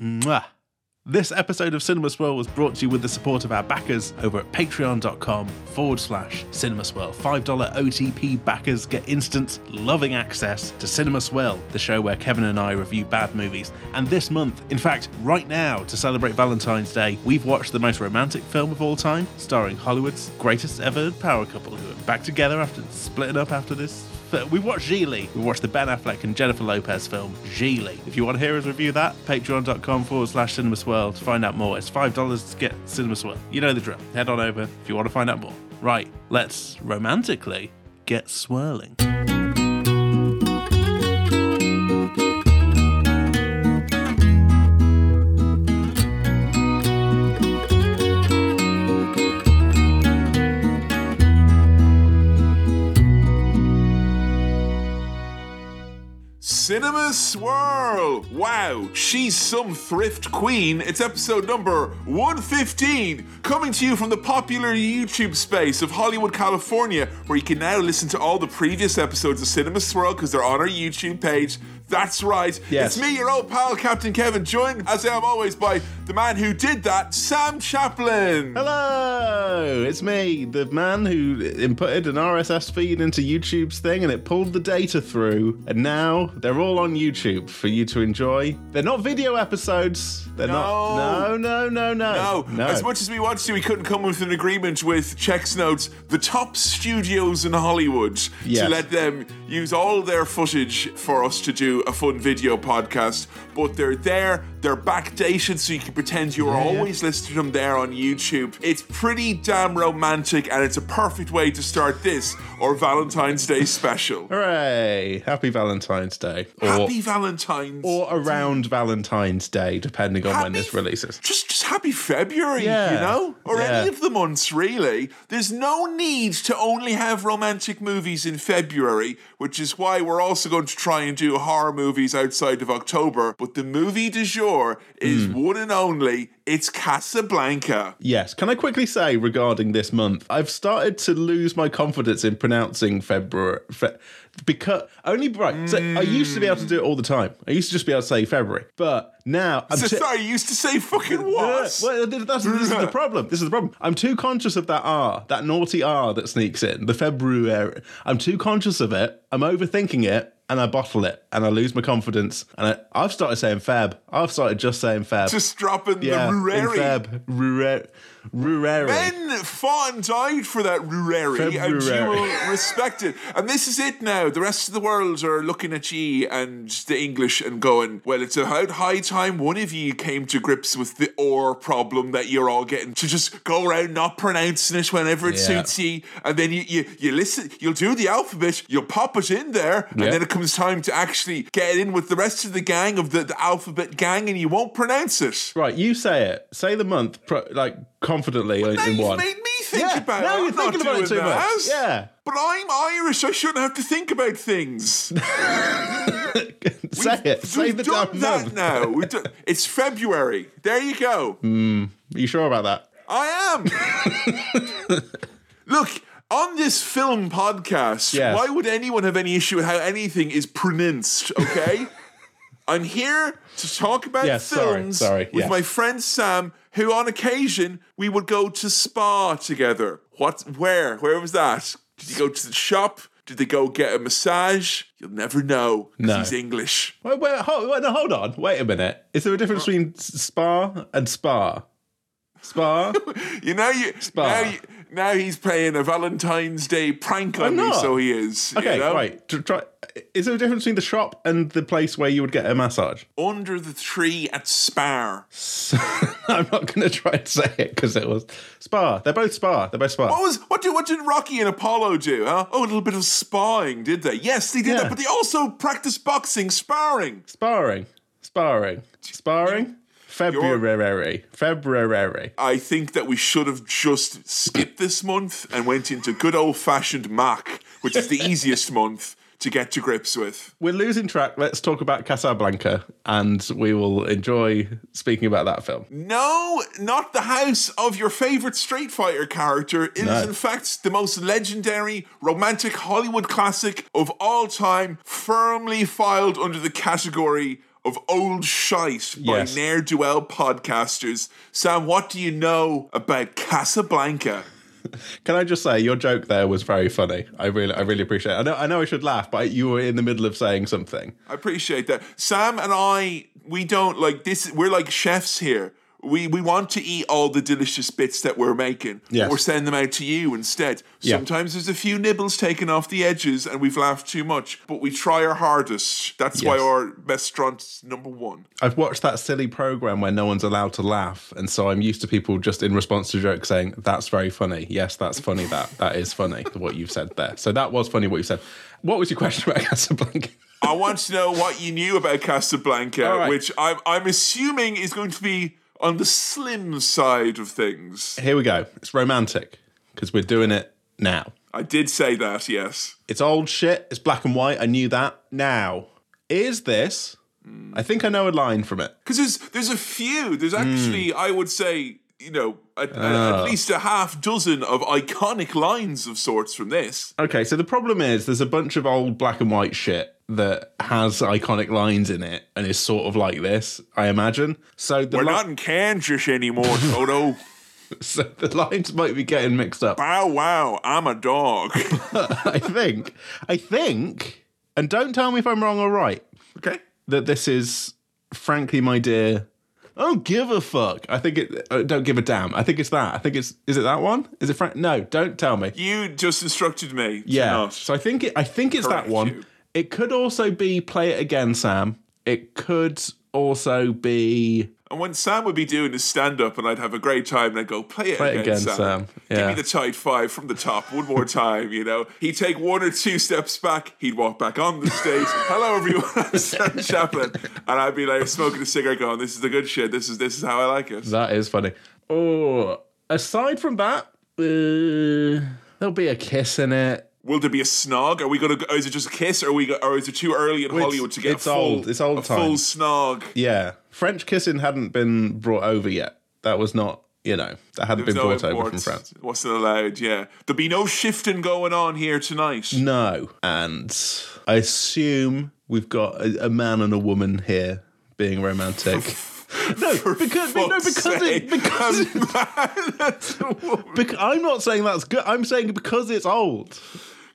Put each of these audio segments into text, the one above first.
Mwah. This episode of Cinema Swirl was brought to you with the support of our backers over at patreon.com forward slash Cinema Swirl. $5 OTP backers get instant, loving access to Cinema Swirl, the show where Kevin and I review bad movies. And this month, in fact, right now, to celebrate Valentine's Day, we've watched the most romantic film of all time, starring Hollywood's greatest ever power couple who are back together after splitting up after this we watched Gigli. We watched the Ben Affleck and Jennifer Lopez film Gigli. If you want to hear us review that, patreon.com forward slash cinema swirl to find out more. It's $5 to get Cinema Swirl. You know the drill. Head on over if you want to find out more. Right, let's romantically get swirling. Cinema Swirl! Wow, she's some thrift queen. It's episode number 115, coming to you from the popular YouTube space of Hollywood, California, where you can now listen to all the previous episodes of Cinema Swirl because they're on our YouTube page. That's right. Yes. It's me, your old pal, Captain Kevin, joined as I am always by the man who did that, Sam Chaplin. Hello, it's me, the man who inputted an RSS feed into YouTube's thing and it pulled the data through. And now they're all on YouTube for you to enjoy. They're not video episodes. They're No. not. No, no, no, no. No, no. as much as we wanted to, we couldn't come with an agreement with Checks Notes, the top studios in Hollywood, Yes. to let them use all their footage for us to do a fun video podcast. But they're there, they're backdated, so you can pretend you're Yeah, yeah. always listening to them there on YouTube. It's pretty damn romantic, and it's a perfect way to start this or Valentine's Day special. Hooray! Happy Valentine's Day. Or, Happy Valentine's. or around Valentine's Day, depending on when this releases. Just, just happy February, Yeah. you know, or Yeah. any of the months really. There's no need to only have romantic movies in February, which is why we're also going to try and do horror movies outside of October. But the movie du jour is Hmm. one and only. It's Casablanca. Yes. Can I quickly say regarding this month, I've started to lose my confidence in pronouncing February. Fe- because only right. So I used to be able to do it all the time. I used to just be able to say February, but now I'm So too- sorry, you used to say fucking what? well, that's, this is the problem. This is the problem. I'm too conscious of that R, that naughty R that sneaks in, the February. I'm too conscious of it. I'm overthinking it, and I bottle it, and I lose my confidence. And I, I've started saying Feb. I've started just saying Feb. Just dropping yeah, the in Rureri. Feb. Rure- Rureri. Men fought and died for that Rureri, and you February. will respect it. And this is it now. The rest of the world are looking at ye and the English and going, well, it's about high time one of ye came to grips with the or problem that you're all getting to just go around not pronouncing it whenever it Yeah. suits ye. And then you, you, you listen, you'll do the alphabet, you'll pop it in there, and Yeah. then it comes time to actually get in with the rest of the gang of the, the alphabet gang, and you won't pronounce it. Right, you say it. Say the month, pro- like confidently in, Now in you've one. made me think yeah, about now it. you're I'm thinking about it too much. Yeah. But I'm Irish. I shouldn't have to think about things. say it. Say the done damn that month. now. We've it's February. There you go. Are you sure about that? I am. Look, on this film podcast, Yes. why would anyone have any issue with how anything is pronounced? Okay. I'm here to talk about Yes, films sorry, with yes. my friend Sam, who on occasion we would go to spa together. What? Where? Where was that? Did you go to the shop? Did they go get a massage? You'll never know. No. He's English. Wait, wait, hold, wait, no, hold on. Wait a minute. Is there a difference between spa and spa? Spa? You know you Spa. you, now he's playing a Valentine's Day prank on me, so he is. Okay, you know? right. Tr- Try, is there a difference between the shop and the place where you would get a massage? Under the tree at Spar. I'm not going to try and say it because it was spa. They're both spa. They're both spa. What was what did what did Rocky and Apollo do? Huh? Oh, a little bit of sparring, did they? Yes, they did Yeah. that, but they also practiced boxing, sparring. Sparring. Sparring. Sparring? February. February. I think that we should have just skipped this month and went into good old fashioned Mac, which is the easiest month to get to grips with. We're losing track. Let's talk about Casablanca and we will enjoy speaking about that film. No, not the house of your favorite Street Fighter character. It is, No. in fact, the most legendary romantic Hollywood classic of all time, firmly filed under the category of old shite by Yes. ne'er do well podcasters. Sam, what do you know about Casablanca? Can I just say your joke there was very funny. I really, I really appreciate. it. I know, I know, I should laugh, but you were in the middle of saying something. I appreciate that. Sam and I, we don't like this. We're like chefs here. We we want to eat all the delicious bits that we're making. Yes. We're sending them out to you instead. Yeah. Sometimes there's a few nibbles taken off the edges and we've laughed too much, but we try our hardest. That's why our restaurant's number one. I've watched that silly program where no one's allowed to laugh, and so I'm used to people just in response to jokes saying, "That's very funny." Yes, that's funny. That that is funny. what you've said there. So that was funny. What you said. What was your question about Casablanca? I want to know what you knew about Casablanca, right. which I'm, I'm assuming is going to be on the slim side of things. Here we go. It's romantic because we're doing it now. I did say that, yes. It's old shit. It's black and white. I knew that. Now, is this? I think I know a line from it. Because there's there's a few. There's Hmm. actually, I would say, you know, a, a- Ah. at least a half dozen of iconic lines of sorts from this. Okay, so the problem is there's a bunch of old black and white shit that has iconic lines in it and is sort of like this, I imagine. So the, We're li- not in Kansas anymore, Toto. so the lines might be getting mixed up. Bow wow, I'm a dog. I think, I think, and don't tell me if I'm wrong or right, okay. that this is, frankly, my dear, I don't give a fuck. I think it, uh, don't give a damn. I think it's that. I think it's, is it that one? Is it Frank? No, don't tell me. You just instructed me. Yeah. So I think it, I think it's Correct that one. you. It could also be play it again, Sam. It could also be And when Sam would be doing his stand up, and I'd have a great time, and I'd go, play it Play again, again, Sam. Sam. Give me the tight five from the top one more time, you know? He'd take one or two steps back, he'd walk back on the stage. Hello, everyone, I'm Sam Chaplin. And I'd be like smoking a cigarette going, this is the good shit. This is this is how I like it. that is funny. Oh, aside from that, uh, there'll be a kiss in it. Will there be a snog? Are we gonna? Go, is it just a kiss, or are we? Go, or is it too early in It's- Hollywood to get it's a full, old- it's old a full times. snog? Yeah, French kissing hadn't been brought over yet. That was not, you know, that hadn't been No brought over from France. It wasn't allowed. Yeah, there'll be no shifting going on here tonight. No, and I assume we've got a, a man and a woman here being romantic. no, because no, because it because Bec- I'm not saying that's good. I'm saying because it's old.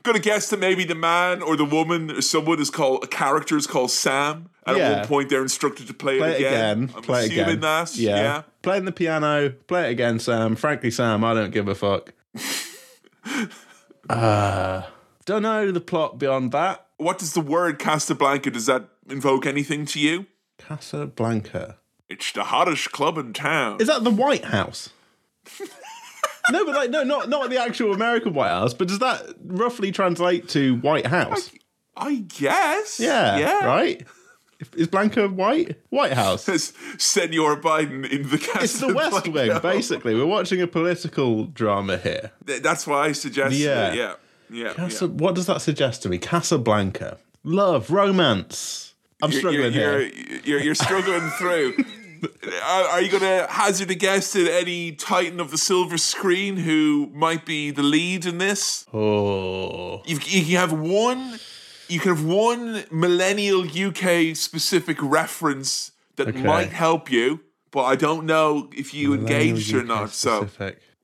Gonna guess that maybe the man or the woman or someone is called a character is called Sam, and Yeah. at one point they're instructed to play, Play it again. again. I'm play assuming again. that. Yeah. yeah. Playing the piano. Play it again, Sam. Frankly, Sam, I don't give a fuck. uh, don't know the plot beyond that. What does the word Casablanca does that invoke anything to you? Casablanca. It's the hottest club in town. Is that the White House? no, but like no, not not the actual American White House. But does that roughly translate to White House? I guess. Yeah. Yeah. Right. Is Blanca white? White House. As Senor Biden in the Casablanca. It's the West Wing, basically. We're watching a political drama here. Th- That's why I suggest. Yeah. it. Yeah. Yeah. Casa- yeah. What does that suggest to me? Casablanca. Love, romance. I'm struggling you're, here. You're, you're, you're struggling through. Are, are you going to hazard a guess at any Titan of the silver screen who might be the lead in this? Oh. You, you can have one. You can have one millennial UK specific reference that Okay. might help you, but I don't know if you engaged or not. So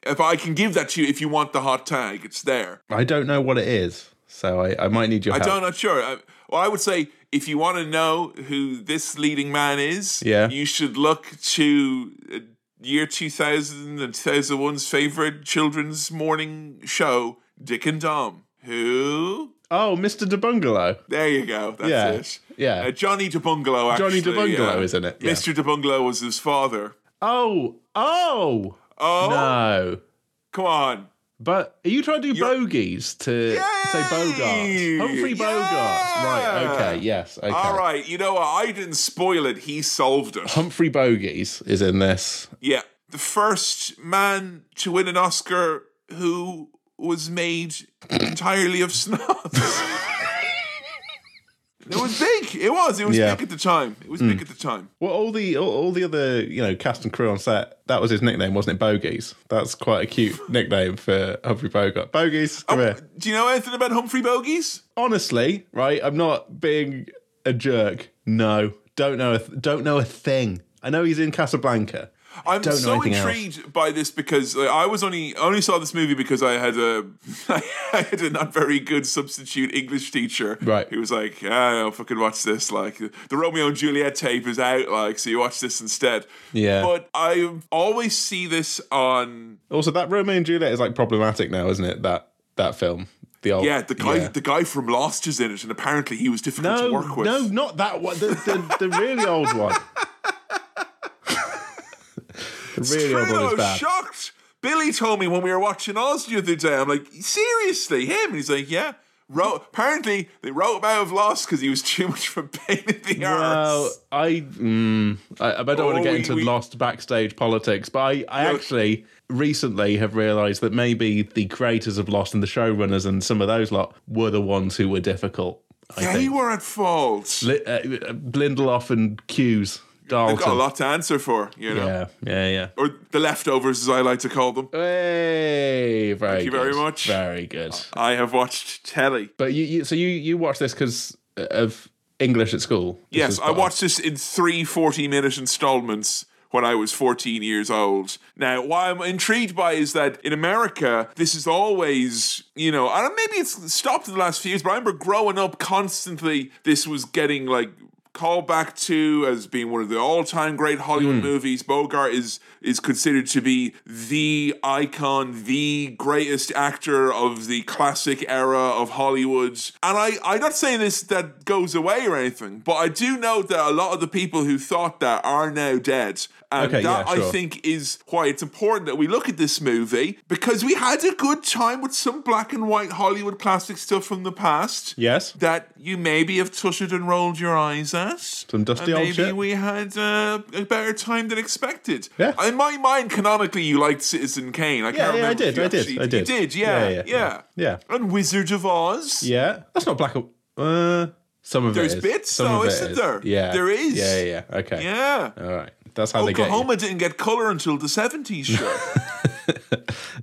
if I can give that to you, if you want the hot tag, it's there. I don't know what it is, so I, I might need your I help. don't not sure. I, well, I would say if you want to know who this leading man is, Yeah. you should look to uh, year 2000 and 2001's favorite children's morning show, Dick and Dom. Who? Oh, Mr. De Bungalow. There you go. That's Yeah, it. yeah. Uh, Johnny de Bungalow. Actually, Johnny de Bungalow yeah. isn't it, yeah. Mr. de Bungalow was his father. Oh, oh, Oh, no. come on. But are you trying to do You're- bogeys to say Bogart? Humphrey Bogart. Right, okay, yes, okay. All right. You know what? I didn't spoil it. He solved it. Humphrey Bogies is in this. Yeah. The first man to win an Oscar who was made entirely of snobs. it was big. It was. It was Yeah. big at the time. It was mm. big at the time. Well, all the all, all the other you know cast and crew on set, that was his nickname, wasn't it? Bogies. That's quite a cute nickname for Humphrey Bogart. Bogies, come oh, here. Do you know anything about Humphrey Bogies? Honestly, right? I'm not being a jerk. No, don't know a th- don't know a thing. I know he's in Casablanca. I'm don't know so anything else. intrigued by this because like, I was only only saw this movie because I had a I had a not very good substitute English teacher. Right. He was like, "Yeah, I'll fucking watch this. Like the Romeo and Juliet tape is out. Like, so you watch this instead." Yeah. But I always see this on Also, that Romeo and Juliet is like problematic now, isn't it? That that film, the old yeah the guy yeah. the guy from Lost is in it, and apparently he was difficult to No, work with. no, not that one. The the, the really old one. the really True, I was bad. shocked. Billy told me when we were watching Oz the other day. I'm like, seriously, him? And he's like, yeah. Wrote, apparently, they wrote him out of Lost because he was too much of a pain in the Well, arse. I, mm, I, I don't want Oh, to get we- into we- lost backstage politics, but I, I actually recently have realised that maybe the creators of Lost and the showrunners and some of those lot were the ones who were difficult. I They think. were at fault. Li- uh, Lindelof and Cuse, They've got a lot to answer for, you know. Yeah, yeah, yeah. Or the leftovers, as I like to call them. Hey, very Thank you very much. Very good. I have watched telly. But you, you so you you watched this because uh, of English at school. This Yes, I watched this in three 40 minute installments when I was 14 years old. Now, what I'm intrigued by is that in America, this is always, you know, I don't, maybe it's stopped in the last few years, but I remember growing up constantly, this was getting like called back to as being one of the all-time great Hollywood Hmm. movies. Bogart is is considered to be the icon, the greatest actor of the classic era of Hollywood. And I, I'm not saying this that goes away or anything, but I do know that a lot of the people who thought that are now dead. And Okay, that yeah, I think is why it's important that we look at this movie because we had a good time with some black and white Hollywood classic stuff from the past Yes. that you maybe have tutted and rolled your eyes at. Some dusty old maybe shit. we had uh, a better time than expected. Yeah. In my mind, canonically, you liked Citizen Kane. I Yeah, can't yeah, I remember. if did, I did, actually- I did. You did, yeah, Yeah, yeah, yeah, yeah. And Wizard of Oz. Yeah, that's not black. and- Uh, some of There's it is. bits, Some though, of it isn't is. there? Yeah, There is. Yeah, yeah, yeah. Okay. Yeah. All right. That's how they get you. Oklahoma didn't get color until the seventies. Sure.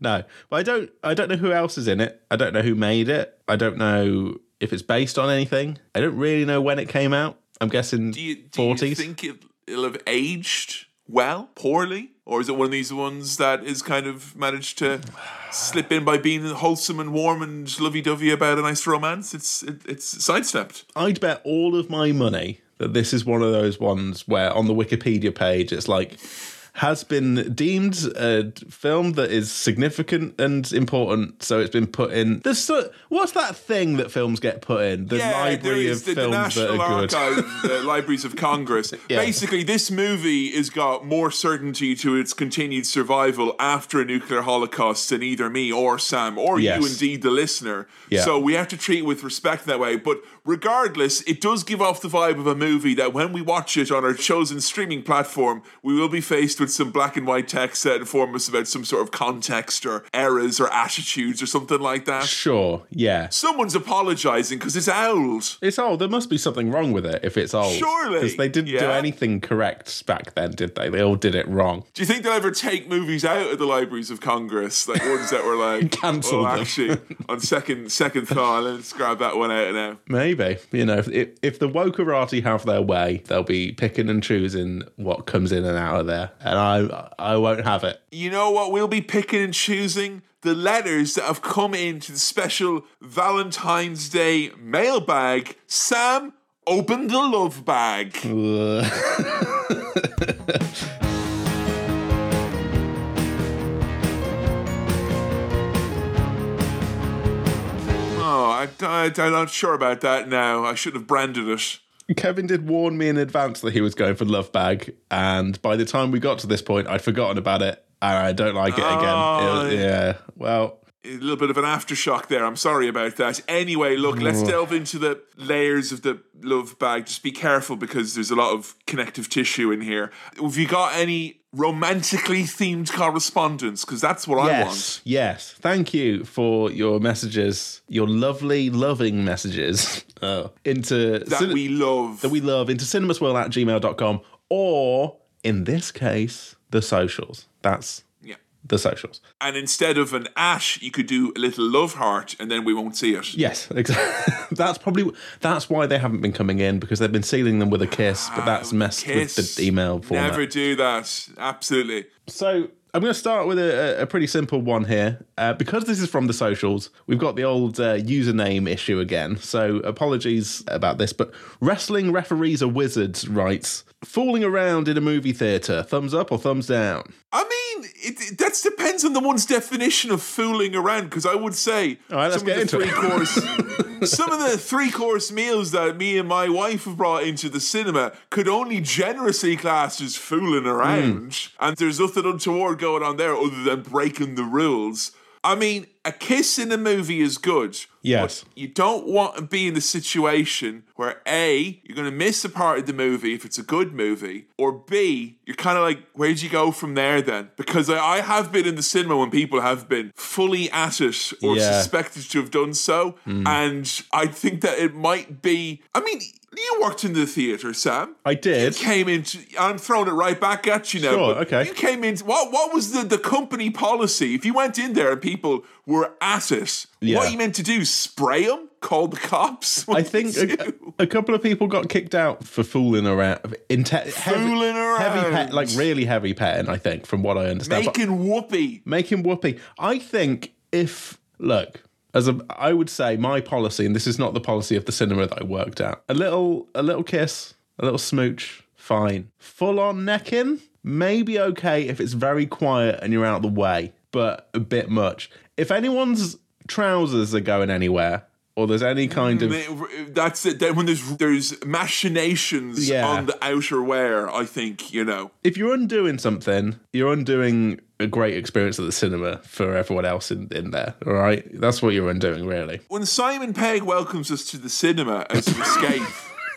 No, but I don't. I don't know who else is in it. I don't know who made it. I don't know if it's based on anything. I don't really know when it came out. I'm guessing do you, do you think it, it'll have aged well, poorly, or is it one of these ones that is kind of managed to slip in by being wholesome and warm and lovey-dovey about a nice romance? It's it, it's sidestepped. I'd bet all of my money that this is one of those ones where on the Wikipedia page it's like has been deemed a film that is significant and important, so it's been put in. There's so, what's that thing that films get put in? The there library of the, the films that National are good. Archive, the Libraries of Congress. Yeah. Basically, this movie has got more certainty to its continued survival after a nuclear holocaust than either me or Sam or Yes. you, indeed, the listener. Yeah. So we have to treat it with respect that way. But regardless, it does give off the vibe of a movie that when we watch it on our chosen streaming platform, we will be faced with some black and white text that inform us about some sort of context or eras or attitudes or something like that. Sure, yeah. Someone's apologizing because it's old. It's old. There must be something wrong with it if it's old. Surely, Because they didn't do anything correct back then, did they? They all did it wrong. Do you think they'll ever take movies out of the libraries of Congress, like ones that were like Cancel oh. Actually, on second second thought, let's grab that one out now. Maybe. You know, if, if the wokerati have their way, they'll be picking and choosing what comes in and out of there. And I I won't have it. You know what? We'll be picking and choosing the letters that have come into the special Valentine's Day mailbag. Sam, open the love bag. Oh, I, I, I'm not sure about that now. I should have branded it. Kevin did warn me in advance that he was going for Love Bag, and by the time we got to this point, I'd forgotten about it, and I don't like it again. Oh. It was- yeah, well, a little bit of an aftershock there. I'm sorry about that. Anyway, look, let's delve into the layers of the love bag. Just be careful because there's a lot of connective tissue in here. Have you got any romantically themed correspondence? Because that's what I want. yes, yes. Thank you for your messages, your lovely, loving messages oh, into That cin- we love. that we love into cinemaswirl at gmail.com or in this case, the socials. That's. The socials. And instead of an ash, you could do a little love heart, and then we won't see it. Yes, exactly. that's probably that's why they haven't been coming in because they've been sealing them with a kiss, but that's messed Kiss. with the email format. Never do that. Absolutely. So I'm going to start with a, a pretty simple one here. Uh, because this is from the socials, we've got the old uh, username issue again. So apologies about this, but Wrestling Referees Are Wizards writes Fooling around in a movie theatre, thumbs up or thumbs down? I mean, it, it that depends on the one's definition of fooling around. Because I would say All right, let's some get of the three it. course, some of the three course meals that me and my wife have brought into the cinema could only generously class as fooling around. Hmm. And there's nothing untoward going on there other than breaking the rules. I mean, a kiss in a movie is good. Yes. But you don't want to be in the situation where A, you're going to miss a part of the movie if it's a good movie, or B, you're kind of like, where'd you go from there then? Because I, I have been in the cinema when people have been fully at it or Yeah. Suspected to have done so. Mm. And I think that it might be, I mean, you worked in the theatre, Sam. I did. Came into. I'm throwing it right back at you now. Sure, okay. You came in. What What was the, the company policy? If you went in there and people were at it, Yeah. what are you meant to do? Spray them? Call the cops? What I think a, a couple of people got kicked out for fooling around. Inte- heavy, Fooling Heavy around. pet, like really heavy petting, I think, from what I understand. But- making whoopee. making whoopee. I think if look, as a I would say my policy, and this is not the policy of the cinema that I worked at. A little a little kiss, a little smooch, fine. Full on necking, maybe okay if it's very quiet and you're out of the way, but a bit much. If anyone's trousers are going anywhere, or there's any kind of That's it. Then when there's there's machinations Yeah. on the outer wear, I think you know. if you're undoing something, you're undoing a great experience at the cinema for everyone else in, in there. All right, that's what you're undoing, really. When Simon Pegg welcomes us to the cinema as an escape.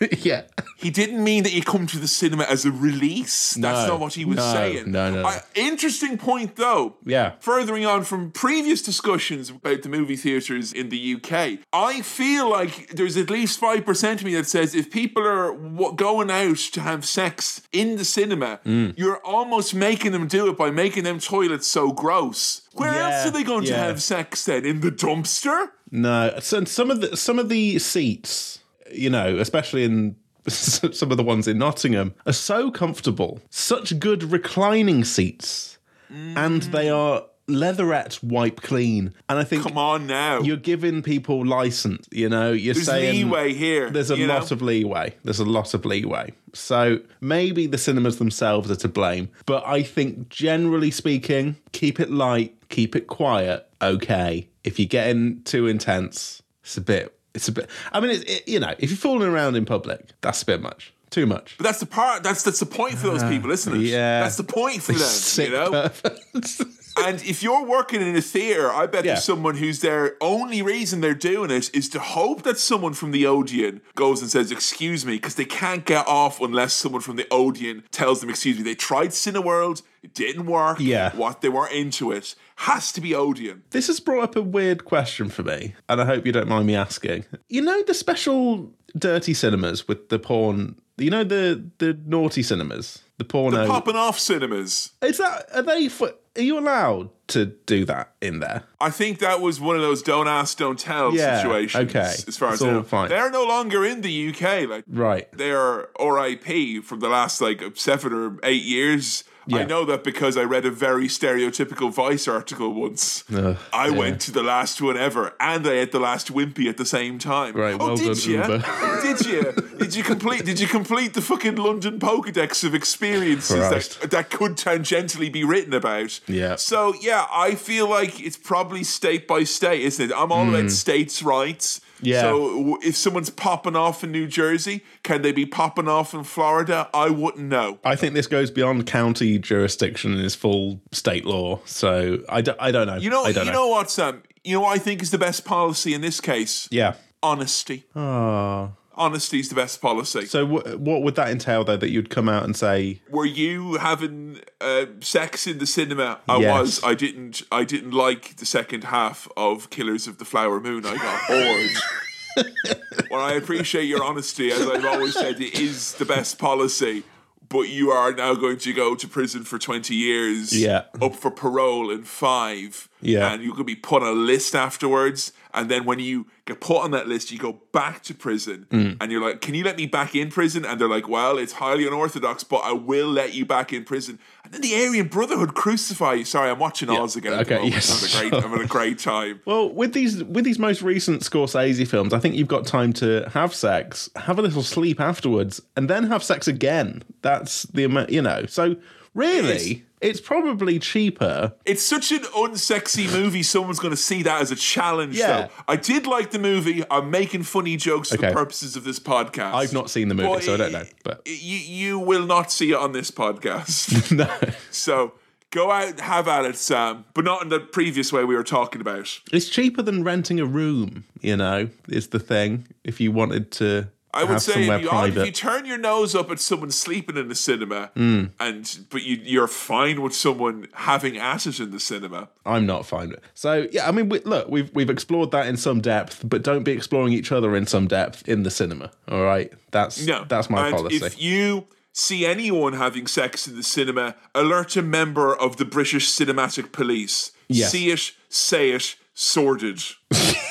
yeah. He didn't mean that he'd come to the cinema as a release. That's No, not what he was no, saying. no, no, no. I- interesting point, though. Yeah. Furthering on from previous discussions about the movie theatres in the UK, I feel like there's at least 5% of me that says if people are w- going out to have sex in the cinema, Mm. you're almost making them do it by making them toilets so gross. Where Yeah, else are they going to have sex then? In the dumpster? No, so some of the some of the seats, you know, especially in some of the ones in Nottingham, are so comfortable. Such good reclining seats, and they mm. are leatherette wipe clean. And I think Come on now. you're giving people license. You know, you're There's saying leeway here. There's a lot know? of leeway. There's a lot of leeway. So maybe the cinemas themselves are to blame. But I think generally speaking, keep it light, keep it quiet. Okay. If you're getting too intense, it's a bit. It's a bit. I mean, it's, it, you know, if you're fooling around in public, that's a bit much. Too much. But that's the part. That's that's the point for those ah, people, isn't it? Yeah. that's the point for them. Sick you know. And if you're working in a theater, I bet Yeah. there's someone who's their only reason they're doing it is to hope that someone from the Odeon goes and says, "Excuse me," because they can't get off unless someone from the Odeon tells them, "Excuse me." They tried Cineworld, it didn't work. Yeah. what they weren't into it has to be Odeon. This has brought up a weird question for me, and I hope you don't mind me asking. You know the special dirty cinemas with the porn. You know the the naughty cinemas, the porno. the Popping off cinemas. Is that are they? For, are you allowed to do that in there? I think that was one of those don't ask, don't tell Yeah, situations. okay. As far It's as I know, fine. they're no longer in the UK. Like Right. they're RIP from the last like seven or eight years. I know that because I read a very stereotypical Vice article once. I yeah. went to the last one ever, and I ate the last Wimpy at the same time. Right, Oh, well did done, you? Did you? Did you complete? Did you complete the fucking London Pokedex of experiences Christ. that that could tangentially be written about? Yeah. So yeah, I feel like it's probably state by state, isn't it? I'm all about states' rights. Hmm. Yeah. So if someone's popping off in New Jersey, can they be popping off in Florida? I wouldn't know. I think this goes beyond county jurisdiction and is full state law. So I don't, I don't know. You know, you don't know. what, Sam? You know what I think is the best policy in this case? Yeah. Honesty. Oh. Honesty is the best policy. So w- what would that entail though? That you'd come out and say, Were you having uh, sex in the cinema? I Yes. was. I didn't. I didn't like the second half of Killers of the Flower Moon. I got bored. well, I appreciate your honesty. As I've always said, it is the best policy. But you are now going to go to prison for 20 years. Yeah. Up for parole in five. Yeah. And you could be put on a list afterwards. And then when you get put on that list, you go back to prison. Mm. And you're like, can you let me back in prison? And they're like, well, it's highly unorthodox, but I will let you back in prison. The Aryan Brotherhood crucify you. Sorry, I'm watching Oz again. At the Okay, yes. I'm, having a great, I'm having a great time. Well, with these with these most recent Scorsese films, I think you've got time to have sex, have a little sleep afterwards, and then have sex again. That's the amount, you know. So really, it's probably cheaper. It's such an unsexy movie. Someone's going to see that as a challenge. Yeah. Though I did like the movie. I'm making funny jokes for the purposes of this podcast. I've not seen the movie, But so I don't know. But You you will not see it on this podcast. no, so go out, have at it, Sam. But not in the previous way we were talking about. it's cheaper than renting a room. You know, is the thing. If you wanted to, I would say if you, if you turn your nose up at someone sleeping in the cinema, Hmm. and but you, you're fine with someone having it in the cinema. I'm not fine with it. So yeah, I mean, we, look, we've we've explored that in some depth, but don't be exploring each other in some depth in the cinema. All right, that's No, that's my and policy. If you see anyone having sex in the cinema, alert a member of the British Cinematic Police. Yes. See it, say it, sordid.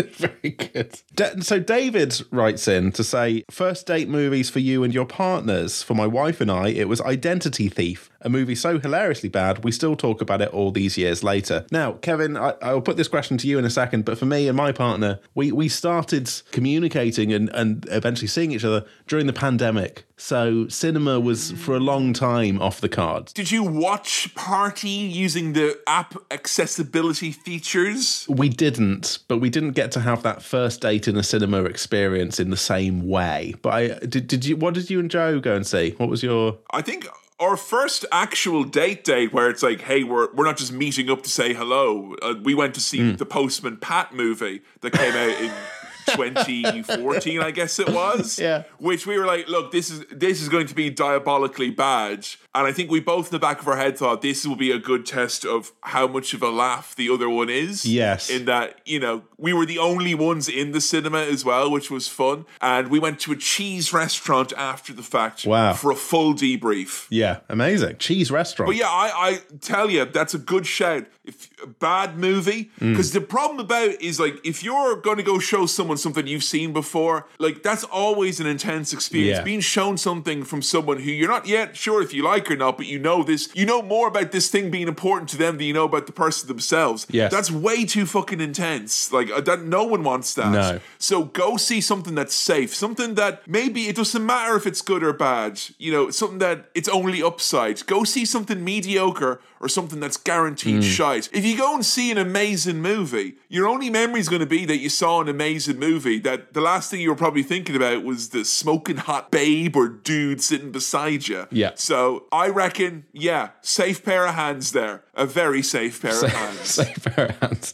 Very good. So David writes in to say, first date movies for you and your partners. For my wife and I, it was Identity Thief, a movie so hilariously bad we still talk about it all these years later. Now, Kevin, I, I'll put this question to you in a second, but for me and my partner, we we started communicating and and eventually seeing each other during the pandemic. So cinema was for a long time off the cards. Did you watch Party using the app accessibility features? We didn't, but we didn't get to have that first date in a cinema experience in the same way. But I did. Did you? What did you and Joe go and see? What was your? I think our first actual date date where it's like, hey, we're we're not just meeting up to say hello. Uh, we went to see Hmm. the Postman Pat movie that came out in 2014, I guess it was. Yeah. Which we were like, look, this is this is going to be diabolically bad. And I think we both in the back of our head thought this will be a good test of how much of a laugh the other one is. Yes. In that, you know, we were the only ones in the cinema as well, which was fun. And we went to a cheese restaurant after the fact Wow. for a full debrief. Yeah, amazing cheese restaurant. But yeah, I, I tell you, that's a good shout. If a bad movie, Mm. because the problem about it is like if you're going to go show someone something you've seen before, like that's always an intense experience. Yeah. Being shown something from someone who you're not yet sure if you like or not, but you know this, you know more about this thing being important to them than you know about the person themselves. Yes. that's way too fucking intense. Like uh, that, no one wants that. No. So go see something that's safe, something that maybe it doesn't matter if it's good or bad. You know, something that it's only upside. Go see something mediocre or something that's guaranteed shite. If you go and see an amazing movie, your only memory is going to be that you saw an amazing movie. That the last thing you were probably thinking about was the smoking hot babe or dude sitting beside you. Yeah. So I reckon, yeah, safe pair of hands there. A very safe pair of hands. Safe pair of hands.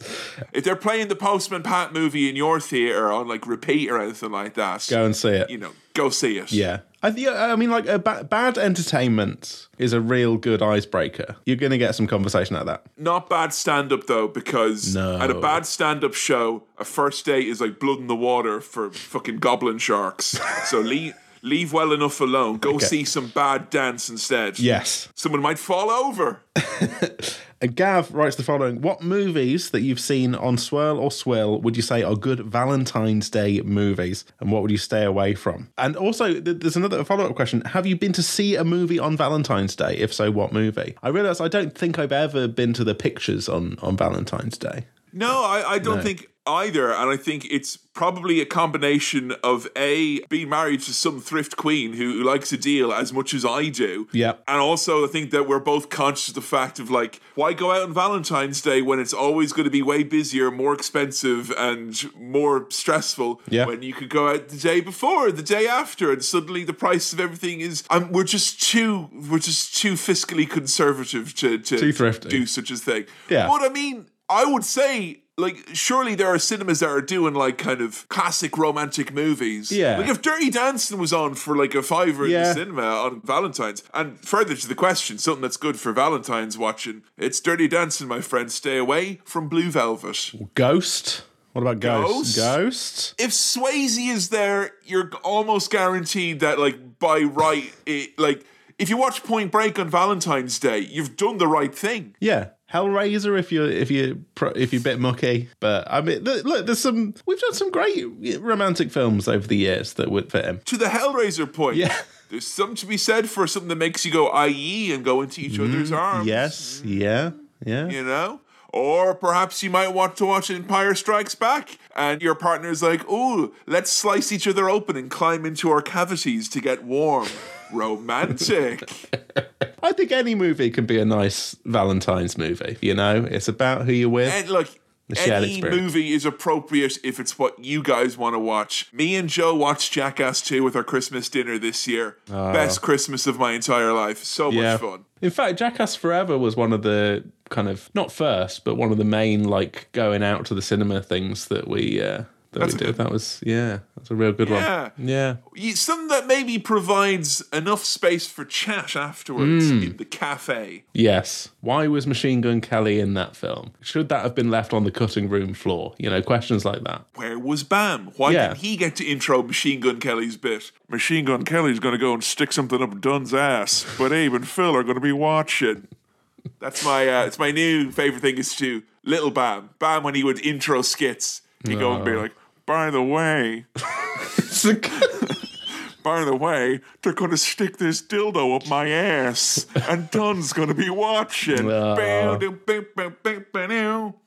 If they're playing the Postman Pat movie in your theater on like repeat or anything like that, Go and see it. you know, go see it. Yeah. I, th- I mean, like, a ba- bad entertainment is a real good icebreaker. You're going to get some conversation out of that. Not bad stand up though, because No. at a bad stand up show, a first date is like blood in the water for fucking goblin sharks. so leave leave well enough alone. Go see some bad dance instead. Yes. Someone might fall over. And Gav writes the following What movies that you've seen on Swirl or Swill would you say are good Valentine's Day movies? And what would you stay away from? And also, there's another follow up question Have you been to see a movie on Valentine's Day? If so, what movie? I realise I don't think I've ever been to the pictures on, on Valentine's Day. No, I, I don't think either. And I think it's probably a combination of A, being married to some thrift queen who, who likes a deal as much as I do. Yeah. And also, I think that we're both conscious of the fact of like, why go out on Valentine's Day when it's always going to be way busier, more expensive, and more stressful Yeah. when you could go out the day before, the day after, and suddenly the price of everything is. Um, we're just too, we're just too fiscally conservative to, to Too thrifty. do such a thing. Yeah. But I mean, I would say. Like, surely there are cinemas that are doing like kind of classic romantic movies. Yeah. Like, if Dirty Dancing was on for like a fiver in the cinema on Valentine's, and further to the question, something that's good for Valentine's watching, it's Dirty Dancing, my friend. Stay away from Blue Velvet. Ghost? What about Ghost? Ghost? Ghost? If Swayze is there, you're almost guaranteed that, like, by right, it, like, if you watch Point Break on Valentine's Day, you've done the right thing. Yeah. Hellraiser if you're if you if you're a bit mucky, but I mean, look, there's some we've done some great romantic films over the years that would fit him. To the Hellraiser point, Yeah. there's something to be said for something that makes you go IE and go into each other's arms. Mm, Yes, yeah, yeah. You know? Or perhaps you might want to watch Empire Strikes Back and your partner's like, ooh, let's slice each other open and climb into our cavities to get warm. Romantic. I think any movie can be a nice Valentine's movie. You know, it's about who you're with. And look, any experience. movie is appropriate if it's what you guys want to watch. Me and Joe watched Jackass 2 with our Christmas dinner this year. Best Christmas of my entire life. So Ah. yeah. much fun. In fact, Jackass Forever was one of the kind of not first, but one of the main like going out to the cinema things that we uh, that That's we did. good- That was yeah, that's a real good Yeah. one. Yeah. Something that maybe provides enough space for chat afterwards Hmm. in the cafe. Yes. Why was Machine Gun Kelly in that film? Should that have been left on the cutting room floor? You know, questions like that. Where was Bam? Why Yeah. didn't he get to intro Machine Gun Kelly's bit? Machine Gun Kelly's going to go and stick something up Dunn's ass, but Abe and Phil are going to be watching. That's my uh, it's my new favorite thing is to Little Bam. Bam when he would intro skits, he'd go and be like, "By the way, by the way, they're going to stick this dildo up my ass, and Dunn's going to be watching." Don't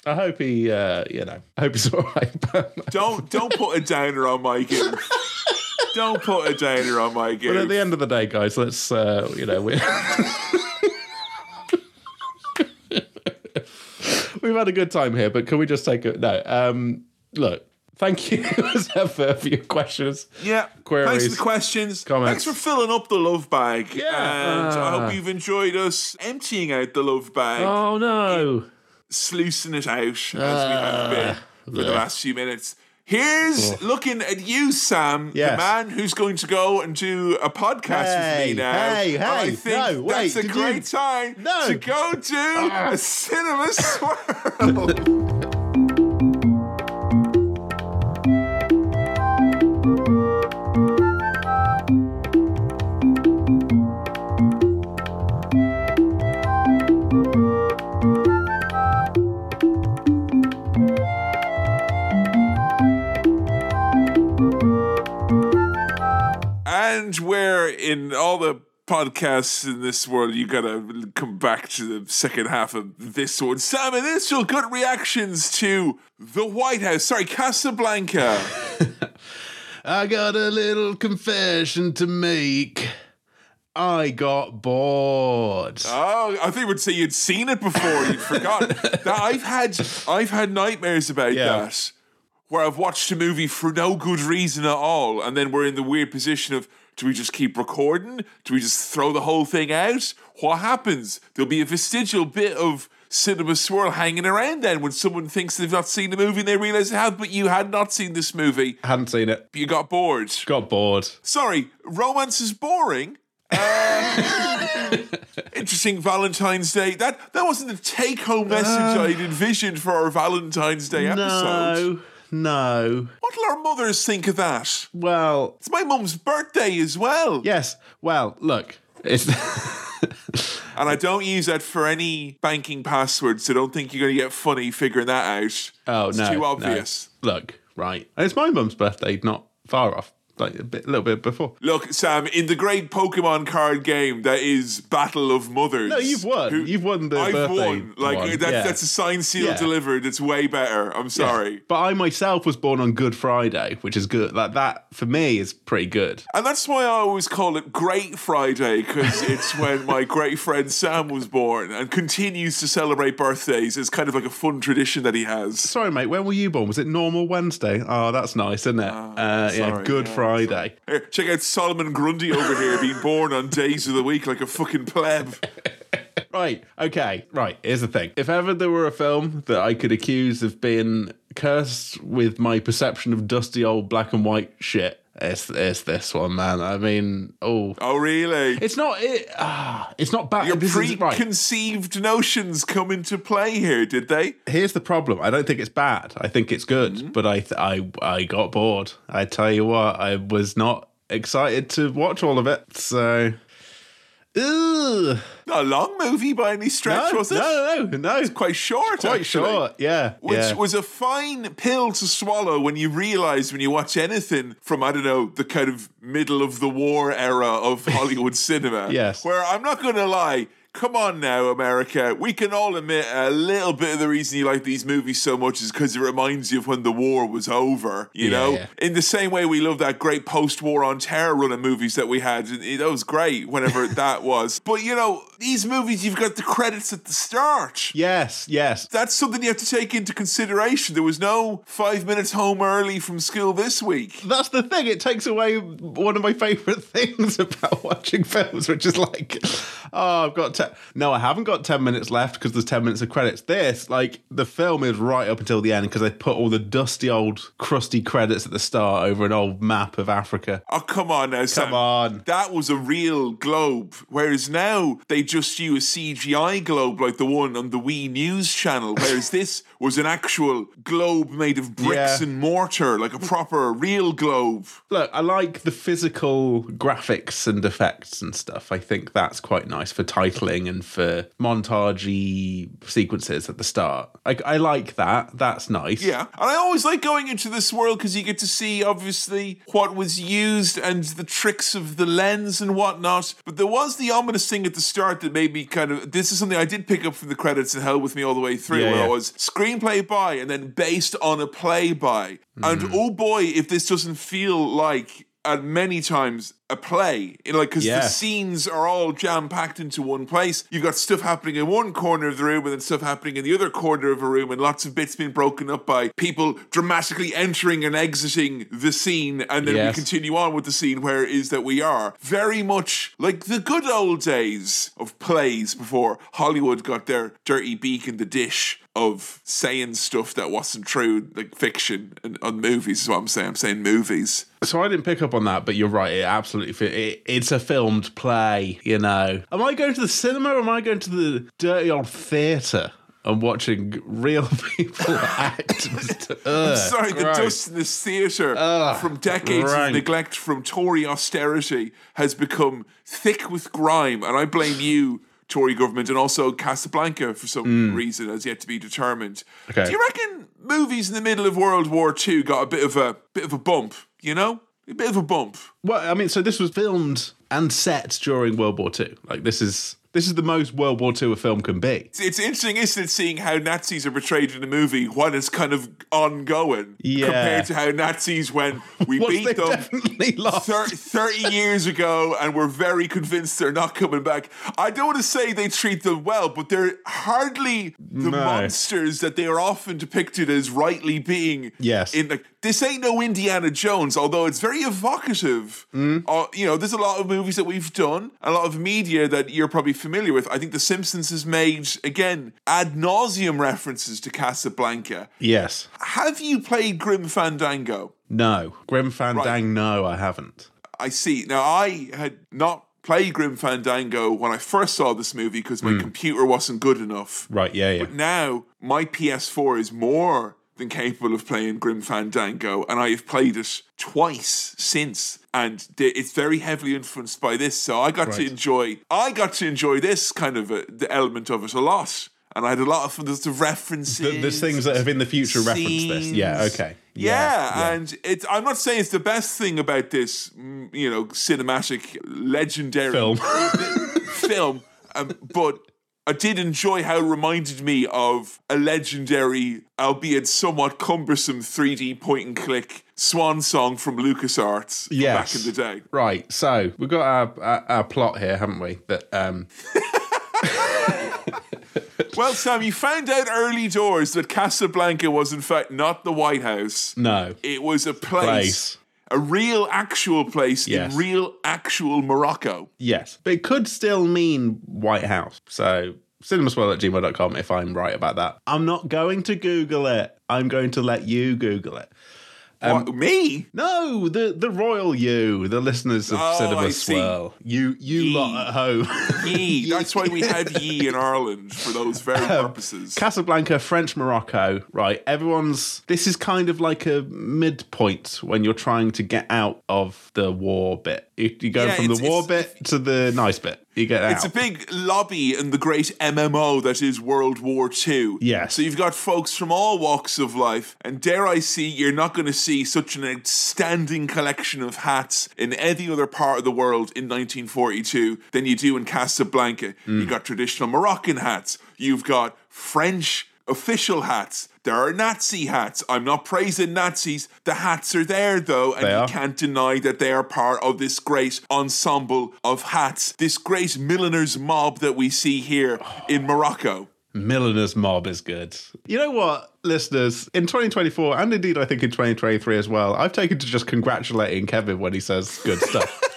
I hope he, uh, you know, I hope he's all right. don't don't put a downer on my goof. Don't put a downer on my But at the end of the day, guys, let's, uh, you know, we we've had a good time here, but can we just take a no? Um, look, thank you as ever for your questions. Yeah. Queries, Thanks for the questions. comments. Thanks for filling up the love bag. Yeah. And I Ah. hope you've enjoyed us emptying out the love bag, Oh no! sluicing it out as we have been for the last few minutes. Here's looking at you, Sam, Yes. the man who's going to go and do a podcast Hey, with me now. hey, And I hey, think no, that's wait, a did you- great time No. to go do a cinema swirl. And where in all the podcasts in this world, you gotta come back to the second half of this one. Sam, initial gut reactions to the White House. Sorry, Casablanca. I got a little confession to make. I got bored. Oh, I think you would say you'd seen it before. You'd forgotten. that I've had I've had nightmares about Yeah. that. Where I've watched a movie for no good reason at all, and then we're in the weird position of do we just keep recording? Do we just throw the whole thing out? What happens? There'll be a vestigial bit of cinema swirl hanging around then when someone thinks they've not seen the movie and they realise they have, but you had not seen this movie. Hadn't seen it. You got bored. Got bored. Sorry, romance is boring. Uh, interesting Valentine's Day. That that wasn't the take-home message I'd envisioned for our Valentine's Day episode. No, no. What'll our mothers think of that? Well, It's my mum's birthday as well, yes. Well, look, it's and I don't use that for any banking passwords, so don't think you're going to get funny figuring that out. oh it's no, too no. obvious. Look, right. It's my mum's birthday, not far off. Like a bit, little bit before. Look, Sam, in the great Pokemon card game that is Battle of Mothers. No, you've won. You've won the I've birthday won. Like one. that's Yeah. that's a signed seal Yeah. delivered. It's way better. I'm sorry. But I myself was born on Good Friday, which is good. Like that for me is pretty good. And that's why I always call it Great Friday, because it's when my great friend Sam was born and continues to celebrate birthdays. It's kind of like a fun tradition that he has. Sorry, mate. When were you born? Was it normal Wednesday? Oh, that's nice, isn't it? uh, yeah, Good yeah, Friday. Here, check out Solomon Grundy over here being born on days of the week like a fucking pleb. Right. Okay. Right. Here's the thing. If ever there were a film that I could accuse of being cursed with my perception of dusty old black and white shit, It's it's this one, man. I mean, oh, Oh, really? it's not it. Ah, it's not bad. Your This is- right. preconceived notions come into play here, did they? Here's the problem. I don't think it's bad. I think it's good, Mm-hmm. but I I I got bored. I tell you what, I was not excited to watch all of it. So, Ugh. Not a long movie by any stretch, no, was it? no, no, no, It's Quite short, quite actually. short. Yeah, Which yeah. was a fine pill to swallow when you realize when you watch anything from, I don't know, the kind of middle of the war era of Hollywood cinema. Yes. Where I'm not going to lie, come on now, America. We can all admit a little bit of the reason you like these movies so much is because it reminds you of when the war was over, you Yeah, know? yeah. In the same way we love that great post war on terror run of movies that we had. That was great whenever that was. But, you know, these movies, you've got the credits at the start yes, yes. that's something you have to take into consideration. There was no five minutes home early from school this week. That's the thing. It takes away one of my favorite things about watching films, which is like, oh, I've got ten. No, I haven't got ten minutes left because there's ten minutes of credits. This, like, the film is right up until the end because they put all the dusty old crusty credits at the start over an old map of Africa. Oh, come on now, Sam. Come on. That was a real globe. Whereas now they just use a CGI globe like the one on the Wii News channel. Whereas this was an actual globe made of bricks Yeah. and mortar, like a proper real globe. Look, I like the physical graphics and effects and stuff. I think that's quite nice for titling and for montagey sequences at the start. I, I like that. That's nice. Yeah. And I always like going into this world because you get to see, obviously, what was used and the tricks of the lens and whatnot. But there was the ominous thing at the start that made me kind of. This is something I did pick up from the credits and held with me all the way through, Yeah, where yeah. it was screenplay by and then based on a play by. And Mm. oh boy, if this doesn't feel like. At many times, a play, you know, like because Yeah. the scenes are all jam packed into one place. You've got stuff happening in one corner of the room and then stuff happening in the other corner of a room, and lots of bits being broken up by people dramatically entering and exiting the scene, and then we continue on with the scene where it is that we are. Very much like the good old days of plays before Hollywood got their dirty beak in the dish of saying stuff that wasn't true, like fiction and on movies is what I'm saying. I'm saying movies. So I didn't pick up on that, but you're right. It absolutely fit. It, it's a filmed play, you know. Am I going to the cinema or am I going to the dirty old theatre and watching real people act? Ugh, Sorry, the gross. dust in this theatre from decades rank. of neglect from Tory austerity has become thick with grime, and I blame you, Tory government, and also Casablanca for some hmm. reason as yet to be determined. Okay. Do you reckon movies in the middle of World War II got a bit of a bit of a bump? You know, a bit of a bump. Well, I mean, so this was filmed and set during World War II. Like this is this is the most World War II a film can be. It's, it's interesting, isn't it, seeing how Nazis are portrayed in the movie when it's kind of ongoing Yeah. compared to how Nazis when we beat them. thir- 30 years ago and we're very convinced they're not coming back. I don't want to say they treat them well, but they're hardly the No. monsters that they are often depicted as rightly being. Yes. In like this ain't no Indiana Jones, although it's very evocative. Mm. Uh, you know, there's a lot of movies that we've done, a lot of media that you're probably familiar with. I think The Simpsons has made again ad nauseum references to Casablanca. Yes. Have you played Grim Fandango? No. Grim Fandang. No, I haven't. I see. Now, I had not played Grim Fandango when I first saw this movie because my hmm. computer wasn't good enough. Right. Yeah. Yeah. But now, my PS4 is more than capable of playing Grim Fandango, and I have played it twice since. And it's very heavily influenced by this, so I got to enjoy. I got to enjoy this kind of a, the element of it a lot, and I had a lot of there's the references. Th- There's things that have in the future referenced this. Yeah. Okay. Yeah, yeah. and it's. I'm not saying it's the best thing about this, mm, you know, cinematic, legendary Film. film, um, but I did enjoy how it reminded me of a legendary, albeit somewhat cumbersome, 3D point and click swan song from LucasArts Yes. back in the day. Right. So we've got our, our, our plot here, haven't we? That um. Well, Sam, you found out early doors that Casablanca was in fact not the White House. No. It was a place, Place. a real actual place Yes. in real actual Morocco. Yes, but it could still mean White House. So cinemaswirl at gmail.com if I'm right about that. I'm not going to Google it. I'm going to let you Google it. Um, what, me? No, the the royal you, the listeners of Oh, Cinema I see. Swirl. You you Ye. lot at home. Ye. That's why we have ye in Ireland for those very um, purposes. Casablanca, French Morocco, right? Everyone's. This is kind of like a midpoint when you're trying to get out of the war bit. You, you go Yeah, from the war bit to the nice bit. You get out. It's a big lobby in the great MMO that is World War II. Yes. So you've got folks from all walks of life, and dare I see, you're not going to see such an outstanding collection of hats in any other part of the world in 1942 than you do in Casablanca. Mm. You've got traditional Moroccan hats, you've got French official hats. There are Nazi hats. I'm not praising Nazis. The hats are there though, and They you are. can't deny that they are part of this great ensemble of hats, this great milliners mob that we see here in Morocco. Milliners Mob is good. You know what, listeners? In 2024, and indeed I think in 2023 as well, I've taken to just congratulating Kevin when he says good stuff.